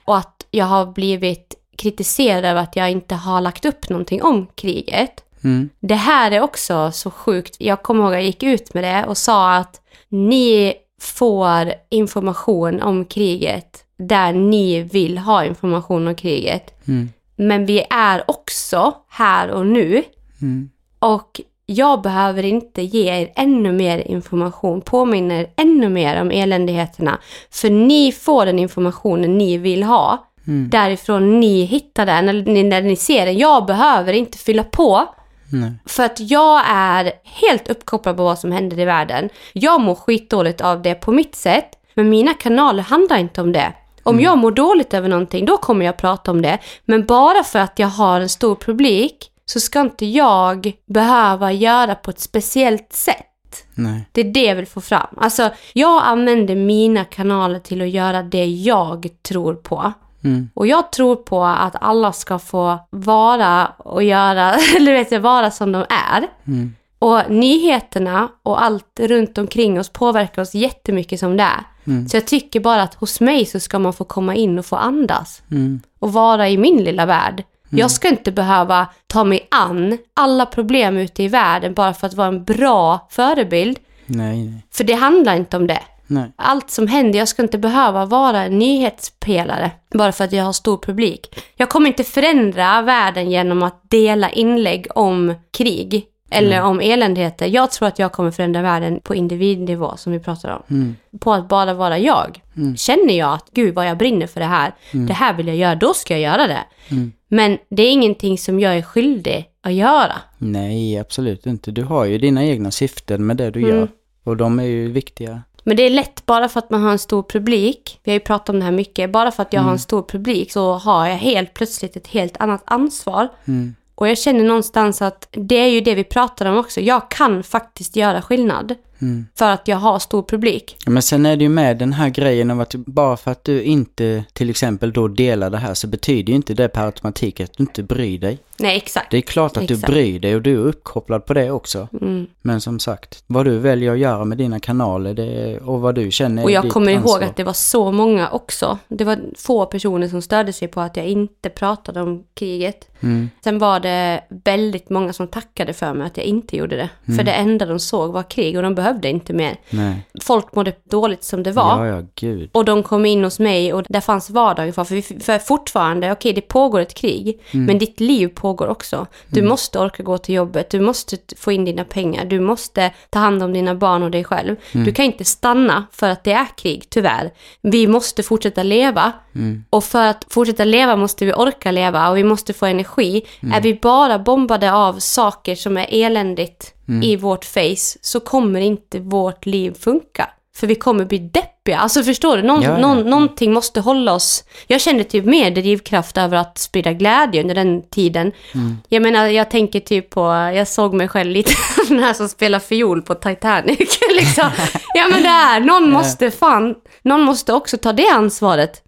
Och att jag har blivit kritiserad över att jag inte har lagt upp någonting om kriget. Mm. Det här är också så sjukt. Jag kommer ihåg att jag gick ut med det och sa att ni får information om kriget där ni vill ha information om kriget. Mm. Men vi är också här och nu Mm. och jag behöver inte ge er ännu mer information, påminner ännu mer om eländigheterna. För ni får den informationen ni vill ha. Mm. Därifrån ni hittar den, eller när ni ser den. Jag behöver inte fylla på. Nej. För att jag är helt uppkopplad på vad som händer i världen. Jag mår skitdåligt av det på mitt sätt. Men mina kanaler handlar inte om det. Om jag mår dåligt över någonting, då kommer jag prata om det. Men bara för att jag har en stor publik så ska inte jag behöva göra på ett speciellt sätt. Nej. Det är det jag vill få fram. Alltså, jag använder mina kanaler till att göra det jag tror på. Mm. Och jag tror på att alla ska få vara och göra, eller vet jag, vara som de är. Mm. Och nyheterna och allt runt omkring oss påverkar oss jättemycket som det är. Mm. Så jag tycker bara att hos mig så ska man få komma in och få andas. Mm. Och vara i min lilla värld. Jag ska inte behöva ta mig an alla problem ute i världen bara för att vara en bra förebild. Nej, nej. För det handlar inte om det. Nej. Allt som händer, jag ska inte behöva vara en nyhetspelare bara för att jag har stor publik. Jag kommer inte förändra världen genom att dela inlägg om krig eller om eländigheter. Jag tror att jag kommer förändra världen på individnivå som vi pratar om. Mm. På att bara vara jag. Känner jag att gud vad jag brinner för det här, det här vill jag göra, då ska jag göra det. Mm. Men det är ingenting som jag är skyldig att göra. Nej, absolut inte. Du har ju dina egna syften med det du gör. Och de är ju viktiga. Men det är lätt bara för att man har en stor publik. Vi har ju pratat om det här mycket. Bara för att jag har en stor publik så har jag helt plötsligt ett helt annat ansvar. Mm. Och jag känner någonstans att det är ju det vi pratar om också. Jag kan faktiskt göra skillnad. Mm. För att jag har stor publik. Men sen är det ju med den här grejen av att bara för att du inte till exempel då delar det här så betyder ju inte det per automatik att du inte bryr dig. Nej, exakt. Det är klart att Exakt. du bryr dig och du är uppkopplad på det också. Mm. Men som sagt, vad du väljer att göra med dina kanaler är, och vad du känner Och jag ditt kommer ihåg ansvar. att det var så många också. Det var få personer som störde sig på att jag inte pratade om kriget. Mm. Sen var det väldigt många som tackade för mig att jag inte gjorde det. Mm. För det enda de såg var krig och de behövde inte mer. Nej. Folk mådde dåligt som det var. Ja, ja, gud. Och de kom in hos mig och där fanns vardagen kvar. För, vi, för fortfarande, okej det pågår ett krig, Mm. men ditt liv pågår också. Du måste orka gå till jobbet, du måste få in dina pengar, du måste ta hand om dina barn och dig själv. Mm. Du kan inte stanna för att det är krig, tyvärr. Vi måste fortsätta leva. Mm. Och för att fortsätta leva måste vi orka leva och vi måste få energi. Mm. Är vi bara bombade av saker som är eländigt Mm. i vårt face så kommer inte vårt liv funka. För vi kommer bli deppiga. Alltså förstår du? Någon, Ja, ja. Någon, någonting måste hålla oss... Jag kände typ mer drivkraft över att sprida glädje under den tiden. Mm. Jag menar, jag tänker typ på... Jag såg mig själv lite den här som spelar fiol på Titanic. liksom. Ja men det är, någon måste fan... Någon måste också ta det ansvaret.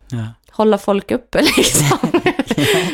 Hålla folk uppe liksom.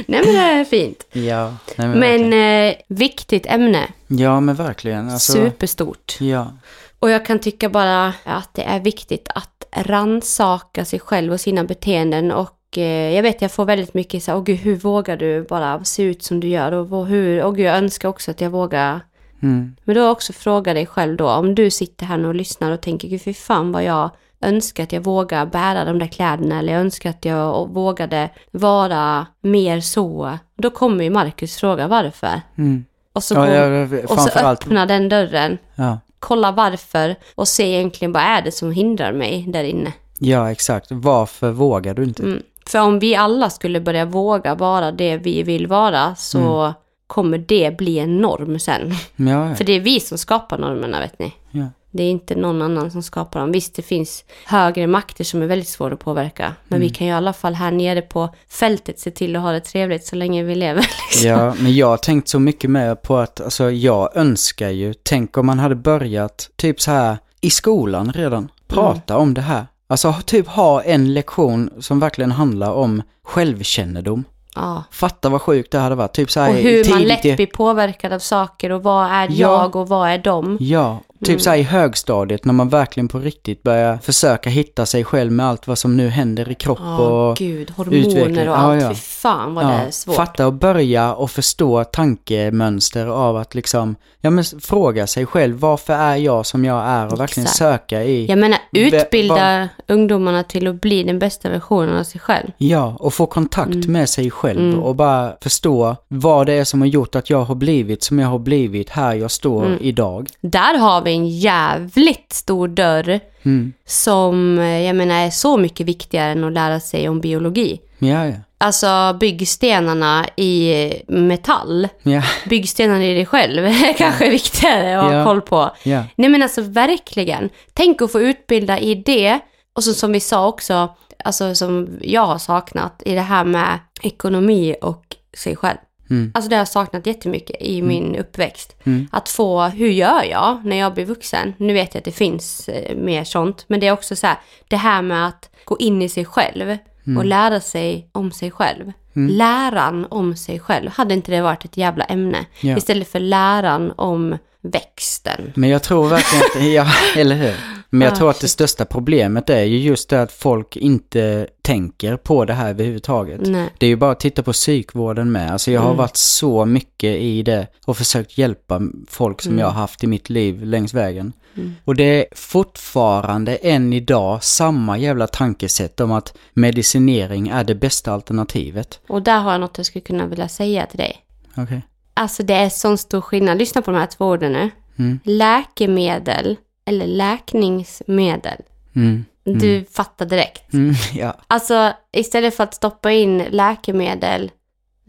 Nej men det är fint. Ja, nej, men, Men eh, viktigt ämne. Ja, men verkligen. Alltså, Superstort. Ja. Och jag kan tycka bara att det är viktigt att ransaka sig själv och sina beteenden. Och eh, jag vet, jag får väldigt mycket så åh gud, hur vågar du bara se ut som du gör? Och hur, åh gud, jag önskar också att jag vågar. Mm. Men då också fråga dig själv då, om du sitter här nu och lyssnar och tänker, gud fy fan vad jag önskar att jag vågar bära de där kläderna eller jag önskar att jag vågade vara mer så. Då kommer ju Marcus fråga varför. Mm. Och så, går- ja, och så öppna den dörren Ja. kolla varför och se egentligen vad är det som hindrar mig där inne. ja, exakt. Varför vågar du inte? Mm. För om vi alla skulle börja våga vara det vi vill vara så kommer det bli en norm sen. Ja, ja. För det är vi som skapar normerna vet ni. ja. Det är inte någon annan som skapar dem. Visst, det finns högre makter som är väldigt svåra att påverka. Men vi kan ju i alla fall här nere på fältet se till att ha det trevligt så länge vi lever. Liksom. Ja, men jag har tänkt så mycket mer på att, alltså jag önskar ju, tänk om man hade börjat typ så här i skolan redan, prata om det här. Alltså typ ha en lektion som verkligen handlar om självkännedom. Ja. Fatta vad sjukt det hade varit. Typ så här Och hur man lätt blir påverkad av saker och vad är Ja. jag och vad är de. Ja, typ Mm. så i högstadiet när man verkligen på riktigt börjar försöka hitta sig själv med allt vad som nu händer i kropp Ja, och gud, utveckling. hormoner och Ja, allt. ja. Fy fan vad det är svårt. fatta och börja och förstå tankemönster av att liksom, ja men fråga sig själv varför är jag som jag är och verkligen Exakt. söka i, Jag menar, utbilda ungdomarna till att bli den bästa versionen av sig själv. ja, och få kontakt Mm. med sig själv och bara förstå vad det är som har gjort att jag har blivit som jag har blivit här jag står Mm. idag. Där har vi en jävligt stor dörr Mm. som, eh, jag menar, är så mycket viktigare än att lära sig om biologi. Ja, ja. Alltså byggstenarna i metall, Ja, byggstenarna i dig själv är kanske viktigare att ha Ja. koll på. ja. Nej men alltså verkligen. Tänk att få utbilda i det. Och så som vi sa också, alltså som jag har saknat i det här med ekonomi och sig själv. Mm. Alltså det har jag saknat jättemycket i min uppväxt. Mm. Att få, hur gör jag när jag blir vuxen? Nu vet jag att det finns eh, mer sånt. Men det är också så här, det här med att gå in i sig själv Mm. och lära sig om sig själv. Läran om sig själv. Hade inte det varit ett jävla ämne? Ja. Istället för läran om växten. Men jag tror verkligen att, ja, eller hur? Men jag Ah, tror att det shit. största problemet är ju just det att folk inte tänker på det här överhuvudtaget. Nej. Det är ju bara att titta på psykvården med. Alltså jag har Mm. varit så mycket i det och försökt hjälpa folk som Mm. jag har haft i mitt liv längs vägen. Mm. Och det är fortfarande än idag samma jävla tankesätt om att medicinering är det bästa alternativet. Och där har jag något jag skulle kunna vilja säga till dig. Okej. Alltså det är sån stor skillnad. Lyssna på de här två orden nu. Mm. Läkemedel eller läkningsmedel. Mm. Du fattar direkt. Mm. Ja. Alltså istället för att stoppa in läkemedel,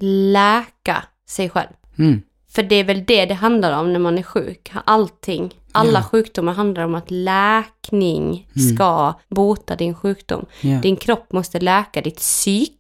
läka sig själv. Mm. För det är väl det det handlar om när man är sjuk. Allting, alla Ja. sjukdomar handlar om att läkning Mm. ska bota din sjukdom. Ja. Din kropp måste läka, ditt psyke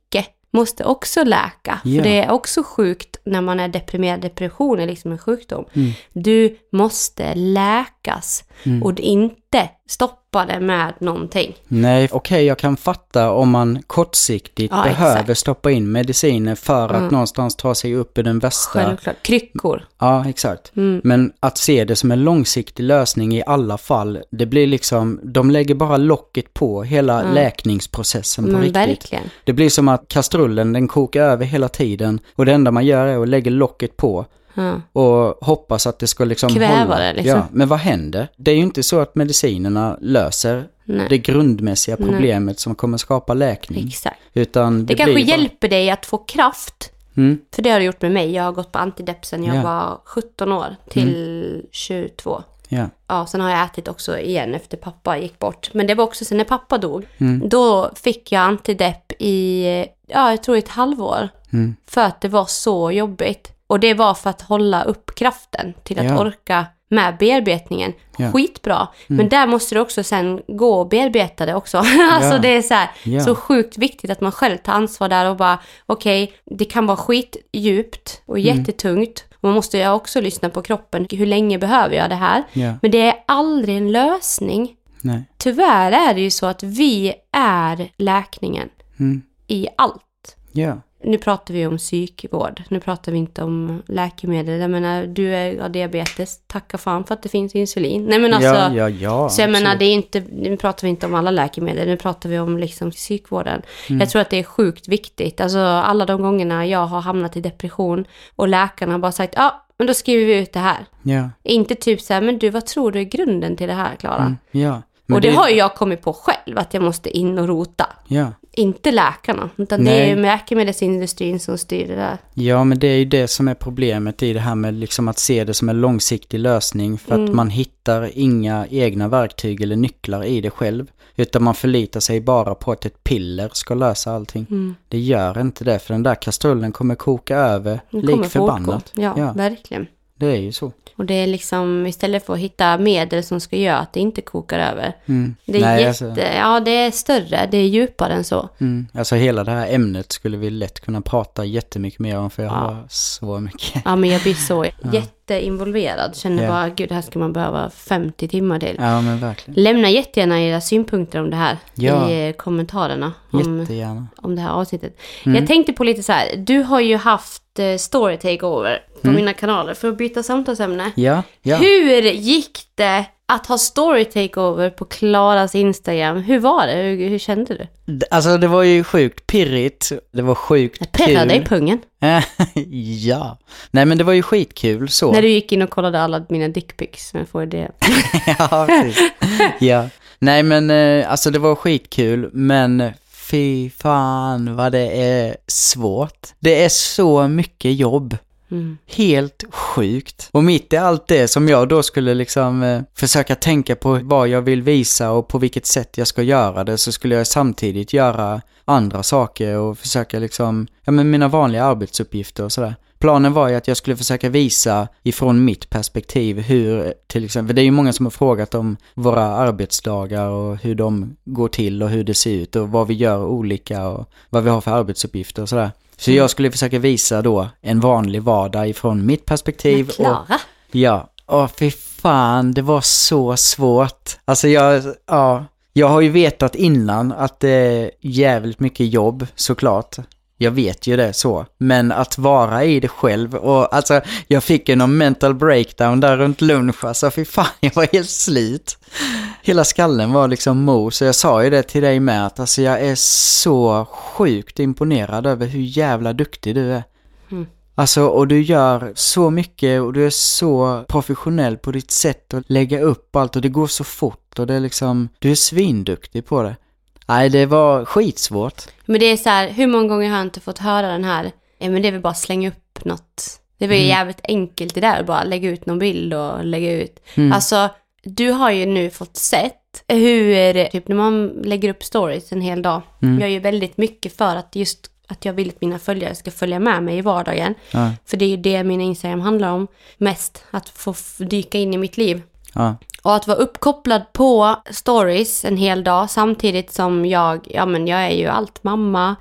måste också läka. Ja. För det är också sjukt när man är deprimerad. Depression är liksom en sjukdom. Mm. Du måste läkas Mm. och inte stoppa det med någonting. Nej, okej jag kan fatta om man kortsiktigt Ja, behöver exakt. stoppa in mediciner för att Mm. någonstans ta sig upp i den värsta. Självklart. Kryckor. Ja, exakt. Mm. Men att se det som en långsiktig lösning i alla fall, det blir liksom, de lägger bara locket på hela Ja. läkningsprocessen på Men riktigt. verkligen. Det blir som att kastrullen, den kokar över hela tiden och det enda man gör är att lägga locket på Och hoppas att det ska liksom Kväva hålla. det, liksom. Ja, men vad händer? Det är ju inte så att medicinerna löser Nej. det grundmässiga Nej. problemet som kommer skapa läkning. Exakt. Utan det, Det kanske bara- hjälper dig att få kraft. Mm, För det har det gjort med mig. Jag har gått på antidepp sen jag Ja. var 17 år till 22. ja. Ja, sen har jag ätit också igen efter pappa gick bort. Men det var också sen när pappa dog. Mm. Då fick jag antidepp i, ja, jag tror ett halvår. Mm. För att det var så jobbigt. Och det var för att hålla upp kraften till att Ja. orka med bearbetningen. Ja. Skitbra. Men där måste du också sen gå och bearbeta det också. alltså Ja. det är så här, Ja. så sjukt viktigt att man själv tar ansvar där och bara, okej, det kan vara skitdjupt och Mm. jättetungt. Man måste ju också lyssna på kroppen. Hur länge behöver jag det här? Men det är aldrig en lösning. Nej. Tyvärr är det ju så att vi är läkningen Mm. i allt. Nu pratar vi om psykvård. Nu pratar vi inte om läkemedel. Jag menar, du är, har diabetes. Tacka fan för att det finns insulin. Nej men alltså. ja, ja, ja. så jag menar, det är inte, nu pratar vi inte om alla läkemedel. Nu pratar vi om liksom psykvården. Mm. Jag tror att det är sjukt viktigt. Alltså alla de gångerna jag har hamnat i depression och läkarna har bara sagt, ja, men då skriver vi ut det här. Ja. Inte typ så här, men du, vad tror du är grunden till det här, Klara? Mm. Ja. Men och det, har ju jag kommit på själv, att jag måste in och rota. Ja. Inte läkarna, utan det Nej. är ju läkemedelsindustrin som styr det där. Ja, men det är ju det som är problemet i det här med liksom att se det som en långsiktig lösning. För Mm. att man hittar inga egna verktyg eller nycklar i det själv. Utan man förlitar sig bara på att ett piller ska lösa allting. Mm. Det gör inte det, för den där kastrullen kommer koka över lik förbannat. Ja, Ja. verkligen. Det är ju så. Och det är liksom istället för att hitta medel som ska göra att det inte kokar över. Mm. Det är Nej, jätte, alltså, ja det är större, det är djupare än så. mm. alltså hela det här ämnet skulle vi lätt kunna prata jättemycket mer om, för jag Ja. har så mycket. Ja men jag blir så jätteinvolverad. Känner Ja. bara, gud det här ska man behöva 50 timmar till. Ja, men verkligen. Lämna jättegärna era synpunkter om det här Ja. i eh, kommentarerna. Om, Jättegärna. om det här avsnittet. Mm. Jag tänkte på lite så här, du har ju haft eh, story takeover på Mm. mina kanaler för att byta samtalsämne. Ja, ja. Hur gick det att ha story takeover på Klaras Instagram? Hur var det? Hur, hur kände du? Alltså det var ju sjukt pirrigt. Det var sjukt Jag perrade i kul. pungen ja. Nej men det var ju skitkul så. när du gick in och kollade alla mina dickpics. Men får det. ja, precis. ja. Nej men eh, alltså det var skitkul men fy fan vad det är svårt. Det är så mycket jobb. Mm. Helt sjukt. Och mitt i allt det som jag då skulle liksom eh, försöka tänka på vad jag vill visa och på vilket sätt jag ska göra det så skulle jag samtidigt göra andra saker och försöka liksom, ja men mina vanliga arbetsuppgifter och sådär. Planen var ju att jag skulle försöka visa ifrån mitt perspektiv hur, till exempel, det är ju många som har frågat om våra arbetsdagar och hur de går till och hur det ser ut och vad vi gör olika och vad vi har för arbetsuppgifter och sådär. Så jag skulle försöka visa då en vanlig vardag ifrån mitt perspektiv. Men Och, Klara? ja, åh fy fan, det var så svårt. Alltså jag, ja, jag har ju vetat innan att det är jävligt mycket jobb såklart. jag vet ju det så. Men att vara i det själv och alltså jag fick ju någon mental breakdown där runt lunch. Alltså fy fan, jag var helt slut. Hela skallen var liksom mos. Så jag sa ju det till dig med att alltså jag är så sjukt imponerad över hur jävla duktig du är. Mm. Alltså, och du gör så mycket och du är så professionell på ditt sätt att lägga upp allt och det går så fort och det är liksom, du är svinduktig på det. Nej, det var skitsvårt. Men det är så här, hur många gånger har jag inte fått höra den här, ja men det är väl bara slänga upp något. Det var ju Mm. jävligt enkelt det där, bara lägga ut någon bild och lägga ut. Mm. Alltså, du har ju nu fått sett hur, typ när man lägger upp stories en hel dag. Mm. Jag gör ju väldigt mycket för att just att jag vill att mina följare ska följa med mig i vardagen. Ja, För det är ju det min Instagram handlar om mest, att få dyka in i mitt liv. Ja, Och att vara uppkopplad på stories en hel dag samtidigt som jag, ja men jag är ju allt mamma,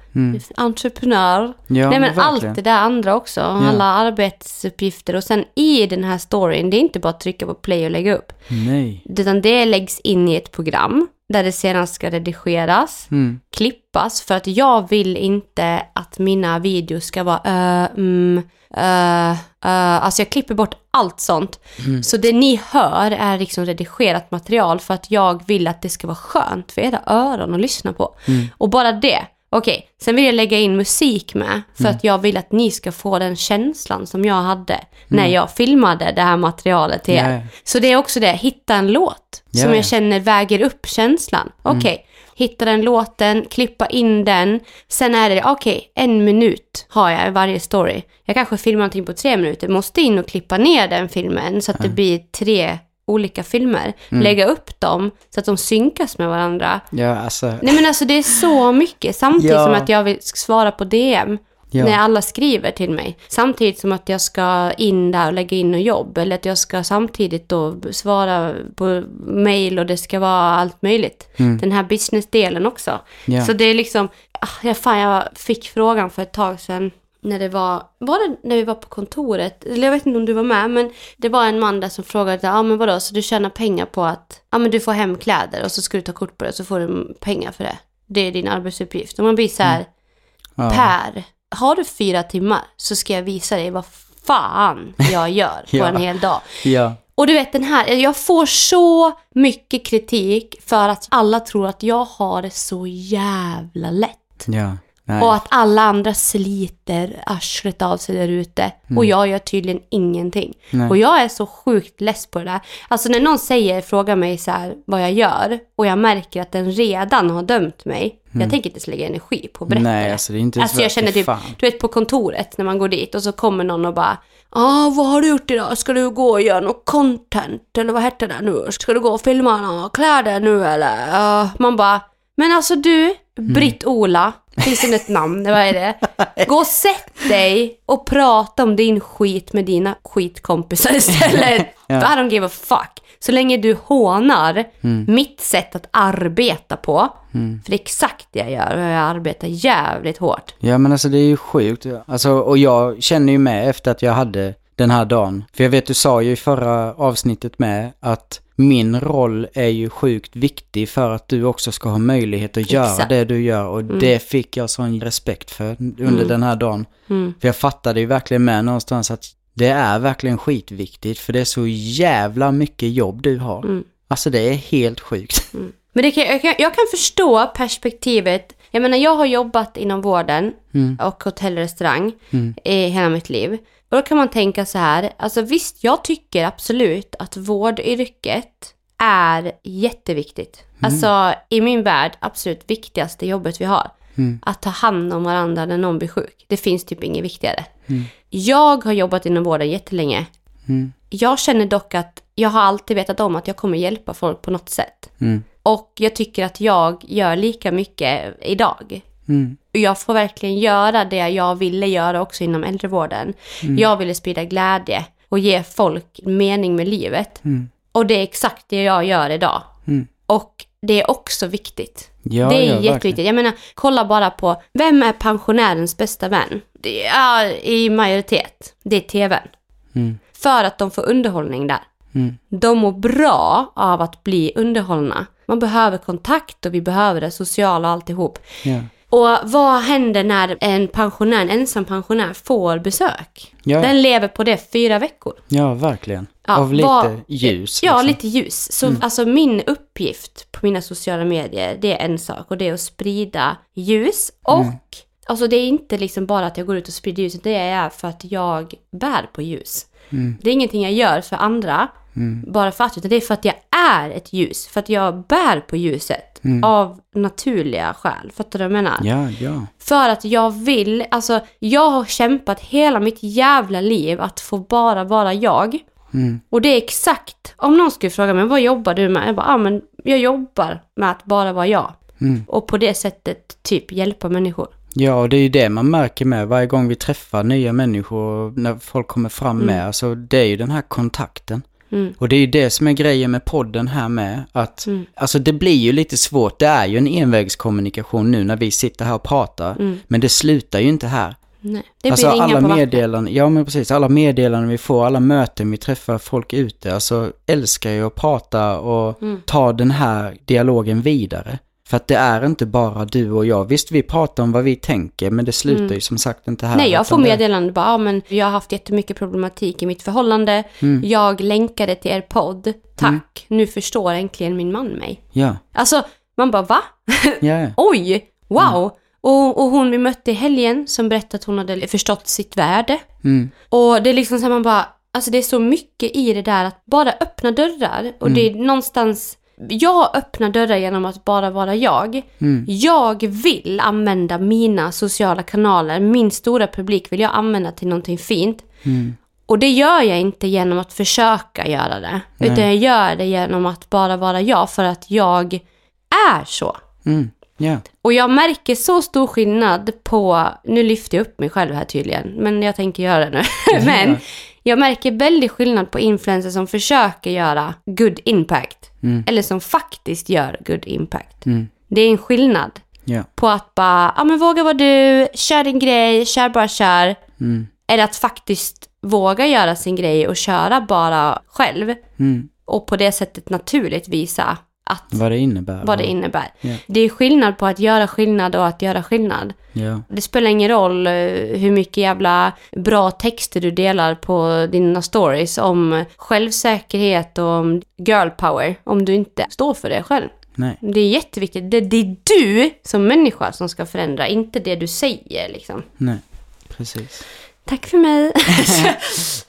entreprenör. Mm. ja Nej men verkligen. allt det där andra också, alla arbetsuppgifter och sen i den här storyn, det är inte bara att trycka på play och lägga upp. Nej. Utan det läggs in i ett program där det sedan ska redigeras, Mm. klippas för att jag vill inte att mina videos ska vara uh, mm, uh, uh, alltså jag klipper bort allt sånt. Så det ni hör är liksom redigerat material för att jag vill att det ska vara skönt för era öron att lyssna på. Och bara det. Okej, sen vill jag lägga in musik med för att jag vill att ni ska få den känslan som jag hade när jag filmade det här materialet till er. Ja. Så det är också det, hitta en låt Ja, som ja. jag känner väger upp känslan. Okej, hitta den låten, klippa in den. Sen är det, okej, en minut har jag i varje story. Jag kanske filmar någonting på tre minuter, måste in och klippa ner den filmen så att det blir tre olika filmer. Lägga upp dem så att de synkas med varandra. Ja, alltså. Nej men alltså det är så mycket, samtidigt Ja. som att jag vill svara på DM. Ja. När alla skriver till mig. Samtidigt som att jag ska in där och lägga in och jobb. Eller att jag ska samtidigt då svara på mail och det ska vara allt möjligt. Den här businessdelen också. Mm. Ja. Så det är liksom, ah, ja, fan jag fick frågan för ett tag sedan. När det var, var det när vi var på kontoret? Eller jag vet inte om du var med, men det var en man där som frågade, ja ah, men vadå, så du tjänar pengar på att, ja ah, men du får hem kläder och så ska du ta kort på det så får du pengar för det. Det är din arbetsuppgift. Och man blir så här, Ja. Per, har du fyra timmar så ska jag visa dig vad fan jag gör på Ja. en hel dag. Ja. Och du vet den här, jag får så mycket kritik för att alla tror att jag har det så jävla lätt. Ja. Nej. Och att alla andra sliter arslet av sig där ute. Och jag gör tydligen ingenting. Nej. Och jag är så sjukt less på det där. Alltså när någon säger, frågar mig så här vad jag gör och jag märker att den redan har dömt mig. Jag tänker inte lägga energi på att berätta Nej, alltså det är inte Alltså jag känner typ, fan. du vet på kontoret när man går dit och så kommer någon och bara ah, vad har du gjort idag? Ska du gå och göra något content? Eller vad heter det nu? Ska du gå och filma några kläder nu eller? Ja, man bara, men alltså du, Mm. Finns det ett namn? Vad är det? Gå och sätt dig och prata om din skit med dina skitkompisar istället. Ja. I don't give a fuck. Så länge du hånar Mm. mitt sätt att arbeta på, för det är exakt det jag gör och jag arbetar jävligt hårt. Ja men alltså det är ju sjukt. Alltså, och jag känner ju med efter att jag hade den här dagen. För jag vet du sa ju i förra avsnittet med att min roll är ju sjukt viktig för att du också ska ha möjlighet att göra Exakt. det du gör. Och det fick jag sån respekt för under den här dagen. Mm. För jag fattade ju verkligen med någonstans att det är verkligen skitviktigt. För det är så jävla mycket jobb du har. Mm. Alltså det är helt sjukt. Men det kan, jag, kan, jag kan förstå perspektivet. Jag menar, jag har jobbat inom vården och hotell och restaurang i hela mitt liv. Och då kan man tänka så här, alltså visst, jag tycker absolut att vårdyrket är jätteviktigt. Alltså i min värld, absolut viktigaste jobbet vi har. Att ta hand om varandra när någon blir sjuk. Det finns typ inget viktigare. Jag har jobbat inom vården jättelänge. Mm. Jag känner dock att jag har alltid vetat om att jag kommer hjälpa folk på något sätt. Mm. Och jag tycker att jag gör lika mycket idag. Mm. Jag får verkligen göra det jag ville göra också inom äldrevården. Jag ville sprida glädje och ge folk mening med livet. Mm. Och det är exakt det jag gör idag. Mm. Och det är också viktigt. Ja, det är ja, verkligen. jätteviktigt. Jag menar, kolla bara på, vem är pensionärens bästa vän? Det är, i majoritet, det är tvn. Mm. För att de får underhållning där. Mm. De mår bra av att bli underhållna. Man behöver kontakt och vi behöver det sociala och alltihop. Ja. Och vad händer när en pensionär, en ensam pensionär får besök? Ja. Den lever på det fyra veckor. Ja, verkligen. Ja, Av lite vad- ljus. Ja, liksom. lite ljus. Så alltså min uppgift på mina sociala medier, det är en sak och det är att sprida ljus. Och alltså det är inte liksom bara att jag går ut och sprider ljus, det är för att jag bär på ljus. Det är ingenting jag gör för andra, bara för att, utan det är för att jag är ett ljus. För att jag bär på ljuset av naturliga skäl. Fattar du vad jag menar? Ja, ja. För att jag vill, alltså jag har kämpat hela mitt jävla liv att få bara vara jag. Och det är exakt, om någon skulle fråga mig vad jobbar du med? Jag bara, ah, men jag jobbar med att bara vara jag. Och på det sättet typ hjälpa människor. Ja, och det är ju det man märker med varje gång vi träffar nya människor, när folk kommer fram med, alltså det är ju den här kontakten. Mm. Och det är ju det som är grejen med podden här med, att Mm. alltså det blir ju lite svårt, det är ju en envägskommunikation nu när vi sitter här och pratar, men det slutar ju inte här. Nej, det alltså blir alla meddelanden, ja men precis, alla meddelanden vi får, alla möten vi träffar folk ute, alltså älskar ju att prata och Mm. ta den här dialogen vidare. För att det är inte bara du och jag. Visst, vi pratar om vad vi tänker, men det slutar ju som sagt inte här. Mm. Nej, jag får utan det- meddelande bara, ja, men jag har haft jättemycket problematik i mitt förhållande. Mm. Jag länkade till er podd. Tack, nu förstår äntligen min man mig. Ja, Alltså, man bara va? ja. Oj, wow! Och, och hon vi mötte i helgen som berättade att hon hade förstått sitt värde. Mm. Och det är liksom så här man bara, alltså det är så mycket i det där att bara öppna dörrar. Och det är någonstans, jag öppnar dörrar genom att bara vara jag. Jag vill använda mina sociala kanaler, min stora publik vill jag använda till någonting fint. Och det gör jag inte genom att försöka göra det. Utan jag gör det genom att bara vara jag för att jag är så. Mm. Ja. Och jag märker så stor skillnad på, nu lyfter jag upp mig själv här tydligen, men jag tänker göra det nu. men jag märker väldigt skillnad på influencers som försöker göra good impact. Eller som faktiskt gör good impact. Det är en skillnad ja. på att bara, ja men våga vara du, kör din grej, kör bara kör. Eller att faktiskt våga göra sin grej och köra bara själv. Mm. Och på det sättet naturligt visa att Vad det innebär. vad det innebär. Ja. Det är skillnad på att göra skillnad och att göra skillnad. Ja. Det spelar ingen roll eh, hur mycket jävla bra texter du delar på dina stories om självsäkerhet och om girl power, om du inte står för det själv. Nej. Det är jätteviktigt. Det, det är du som människa som ska förändra, inte det du säger liksom. Nej. Precis. Tack för mig.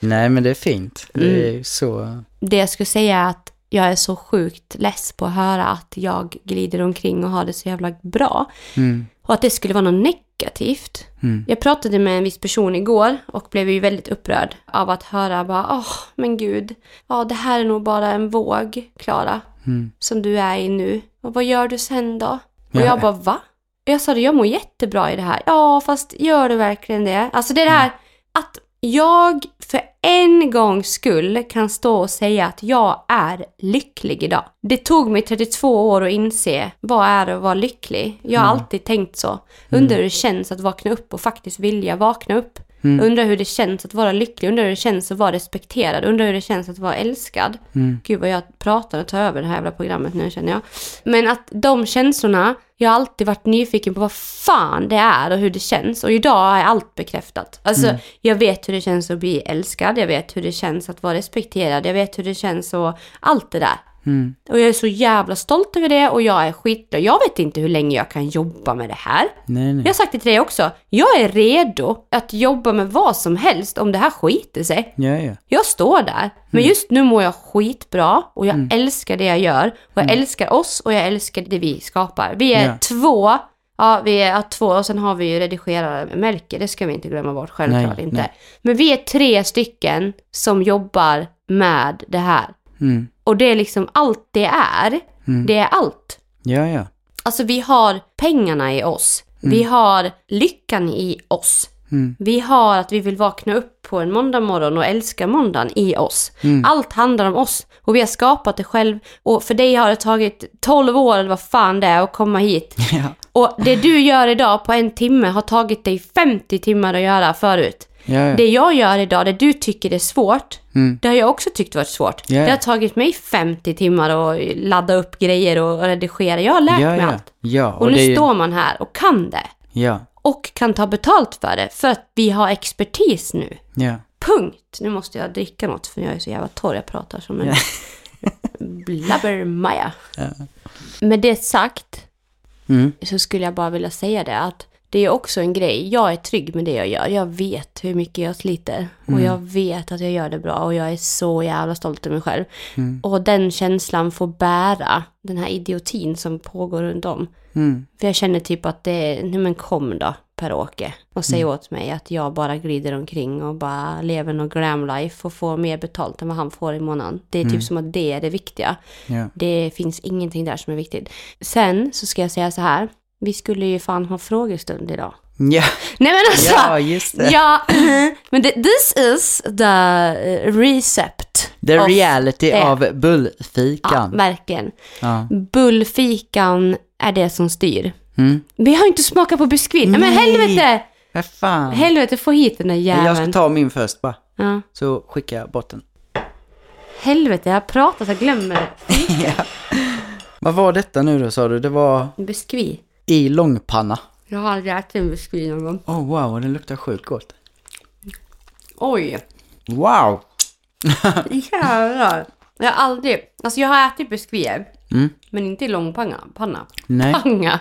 Nej, men det är fint. Det Mm. är så... det jag skulle säga är att jag är så sjukt less på att höra att jag glider omkring och har det så jävla bra. Mm. Och att det skulle vara något negativt. Mm. Jag pratade med en viss person igår och blev ju väldigt upprörd av att höra bara åh, men gud, ja det här är nog bara en våg, Klara, Mm. som du är i nu. Och vad gör du sen då? Och Ja. jag bara va? Och jag sa det, jag mår jättebra i det här. Ja, fast gör du verkligen det? Alltså det är det här att jag för en gångs skull kan stå och säga att jag är lycklig idag. Det tog mig 32 år att inse vad är att vara lycklig. Jag har alltid tänkt så. Undrar hur det känns att vakna upp och faktiskt vilja vakna upp. Undrar hur det känns att vara lycklig, undrar hur det känns att vara respekterad, undrar hur det känns att vara älskad. Gud vad jag pratar och tar över det här jävla programmet nu känner jag. Men att de känslorna, jag har alltid varit nyfiken på vad fan det är och hur det känns. Och idag är allt bekräftat. Alltså jag vet hur det känns att bli älskad, jag vet hur det känns att vara respekterad, jag vet hur det känns och allt det där. Mm. Och jag är så jävla stolt över det och jag är skitglad. Jag vet inte hur länge jag kan jobba med det här. Nej, nej. Jag har sagt det till dig också. Jag är redo att jobba med vad som helst om det här skiter sig. Ja, ja. Jag står där. Men just nu mår jag skitbra och jag älskar det jag gör. Och jag älskar oss och jag älskar det vi skapar. Vi är Ja. två. Ja, vi är två och sen har vi ju redigerare Melker. Det ska vi inte glömma bort, självklart Nej, inte. Men vi är tre stycken som jobbar med det här. Mm. Och det är liksom allt det är. Det är allt. Ja, ja. Alltså vi har pengarna i oss. Vi har lyckan i oss. Mm. Vi har att vi vill vakna upp på en måndag morgon och älska måndagen i oss. Allt handlar om oss. Och vi har skapat det själv. Och för dig har det tagit 12 år eller vad fan det är att komma hit. Ja. Och det du gör idag på en timme har tagit dig 50 timmar att göra förut. Ja, ja. Det jag gör idag, det du tycker är svårt, Mm. det har jag också tyckt varit svårt. Ja. Det har tagit mig 50 timmar att ladda upp grejer och redigera. Jag har lärt mig allt. Ja, Och, nu det är ju- står man här och kan det. Ja, Och kan ta betalt för det. För att vi har expertis nu. ja. Punkt. Nu måste jag dricka något för jag är så jävla torr. Jag pratar som en blabbermaja. Med det sagt Mm. så skulle jag bara vilja säga det att det är också en grej. Jag är trygg med det jag gör. Jag vet hur mycket jag sliter. Och jag vet att jag gör det bra. Och jag är så jävla stolt över mig själv. Och den känslan får bära den här idiotin som pågår runt om. Mm. För jag känner typ att det är, nej men kom då Per-Åke och säg åt mig att jag bara glider omkring och bara lever någon glam life och får mer betalt än vad han får i månaden. Det är typ som att det är det viktiga. Ja. Det finns ingenting där som är viktigt. Sen så ska jag säga så här. Vi skulle ju fan ha frågestund idag. Ja, Nej men alltså! ja just det. Ja, men det, this is the eh, recept. The of- reality det. av Ja, bullfikan. verkligen. Ja. Bullfikan är det som styr. Mm. Vi har inte smakat på biskvit. Nej men helvete! Vad fan. Helvete, få hit den där jäveln. Jag ska ta min först bara. ja. Så skickar jag bort den. Helvete, jag pratar så jag glömmer ja. Vad var detta nu då sa du? Det var biskvit. I långpanna. Jag har aldrig ätit en biskvit någon gång. Oh wow, den luktar sjukt gott. Oj, Wow! jävlar. Jag har aldrig, alltså jag har ätit biskvier. Mm. Men inte i långpanna. Panna. Nej, Panga.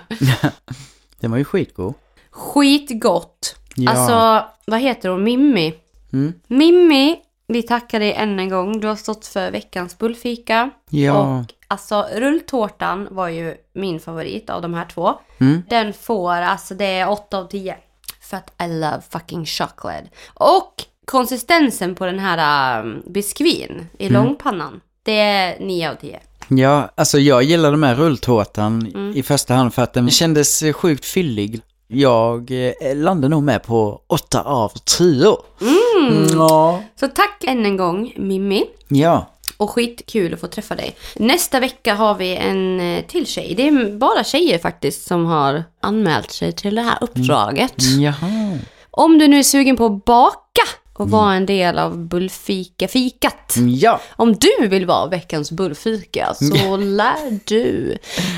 den var ju skitgod. Skitgott. Ja. Alltså, vad heter hon? Mimmi. Mm. Mimmi, vi tackar dig än en gång. Du har stått för veckans bullfika. Ja. Och alltså rulltårtan var ju min favorit av de här två. Mm. Den får, alltså det är 8 av 10. För att I love fucking chocolate. Och konsistensen på den här um, biskvin i Mm. långpannan. Det är 9 av 10. Ja, alltså jag gillade med rulltårtan Mm. i första hand för att den kändes eh, sjukt fyllig. Jag eh, landade nog med på 8 av 10. Mm. Ja. Så tack än en gång Mimmi. Ja. Och skitkul att få träffa dig. Nästa vecka har vi en eh, till tjej. Det är bara tjejer faktiskt som har anmält sig till det här uppdraget. Jaha. Om du nu är sugen på att baka och vara en del av Bullfika-fikat. Ja. Om du vill vara veckans bullfika så lär du.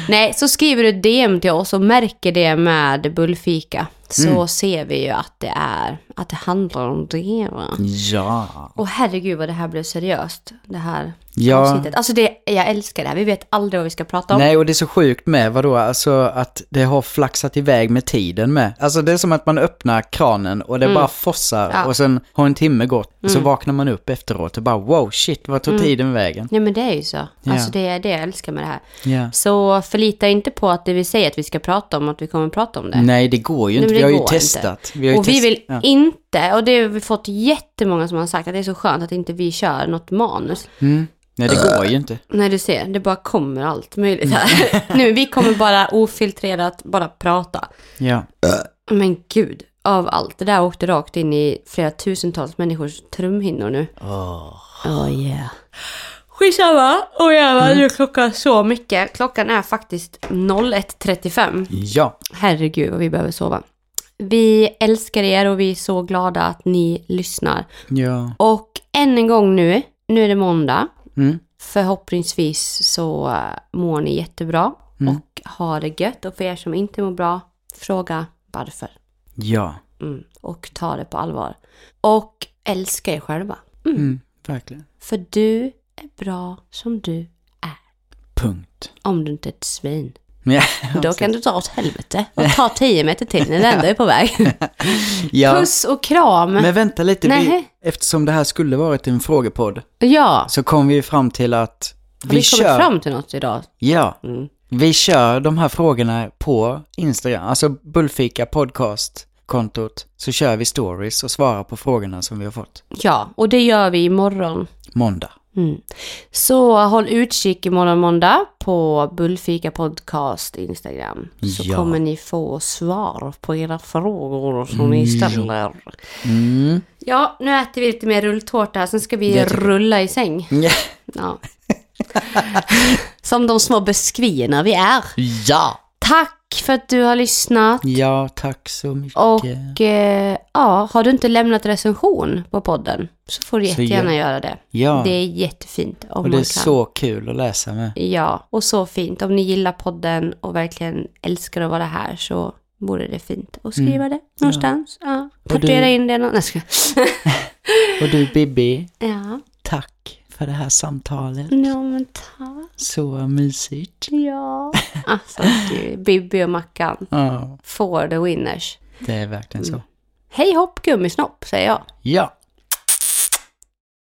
Nej, så skriver du DM till oss och märker det med bullfika. Så ser vi ju att det är, att det handlar om det. Va? Ja. Och herregud vad det här blev seriöst. Det här Ja. avsnittet. Alltså det, jag älskar det här. Vi vet aldrig vad vi ska prata om. Nej, och det är så sjukt med vadå, alltså att det har flaxat iväg med tiden med. Alltså det är som att man öppnar kranen och det bara fossar Mm. Ja. Mm. och sen har en timme gått. Och så vaknar man upp efteråt och bara wow, shit, vad tog tiden vägen? Nej men det är ju så. Ja. Alltså det är det jag älskar med det här. Ja. Så förlita inte på att det vi säger att vi ska prata om, att vi kommer prata om det. Nej, det går ju Nej, inte. men Vi har ju testat. Vi har ju och vi vill ja. Inte, och det har vi fått jättemånga som har sagt att det är så skönt att inte vi kör något manus. Mm. Nej, det går ju inte. Nej du ser, det bara kommer allt möjligt här. nu, vi kommer bara ofiltrerat bara prata. Ja. Men gud, av allt. Det där åkte rakt in i flera tusentals människors trumhinnor nu. Åh. Oh yeah. Skitsamma, oh jävlar, nu är klockan så mycket. Klockan är faktiskt 01.35. Ja. Herregud vad vi behöver sova. Vi älskar er och vi är så glada att ni lyssnar. Ja. Och än en gång nu, nu är det måndag. Mm. Förhoppningsvis så äh, mår ni jättebra Mm. och har det gött. Och för er som inte mår bra, fråga varför. Ja. Mm. Och ta det på allvar. Och älska er själva. Mm. Mm. Verkligen. För du är bra som du är. Punkt. Om du inte är ett svin. Ja. Då kan du dra åt helvete och ta 10 meter till när du ändå är på väg. ja. Puss och kram. Men vänta lite, vi, eftersom det här skulle varit en frågepodd Ja, så kom vi fram till att vi, vi kör, fram till något idag? ja, Mm. vi kör de här frågorna på Instagram, alltså Bullfika podcast-kontot, så kör vi stories och svarar på frågorna som vi har fått. Ja, och det gör vi imorgon. Måndag. Mm. Så håll utkik imorgon måndag på Bullfika Podcast Instagram. Så Ja. kommer ni få svar på era frågor som ni ställer. Mm. Ja, nu äter vi lite mer rulltårta här, sen ska vi rulla i säng. Ja. som de små biskvierna vi är. ja. Tack för att du har lyssnat. Ja, tack så mycket. Och eh, ja, har du inte lämnat recension på podden så får du jättegärna gör- göra det. ja, Det är jättefint om och det är så kul att läsa med. Ja, och så fint. Om ni gillar podden och verkligen älskar att vara här så vore det fint att skriva det någonstans. Ja. Mm. Och du- in det någon... Jag. Och du Bibi, Ja, tack för det här samtalet. ja men tack. Så mysigt. Ja. Alltså, gud. Bibi och Mackan. Ja, For the winners. det är verkligen så. Hej hopp gummisnopp, säger jag. Ja.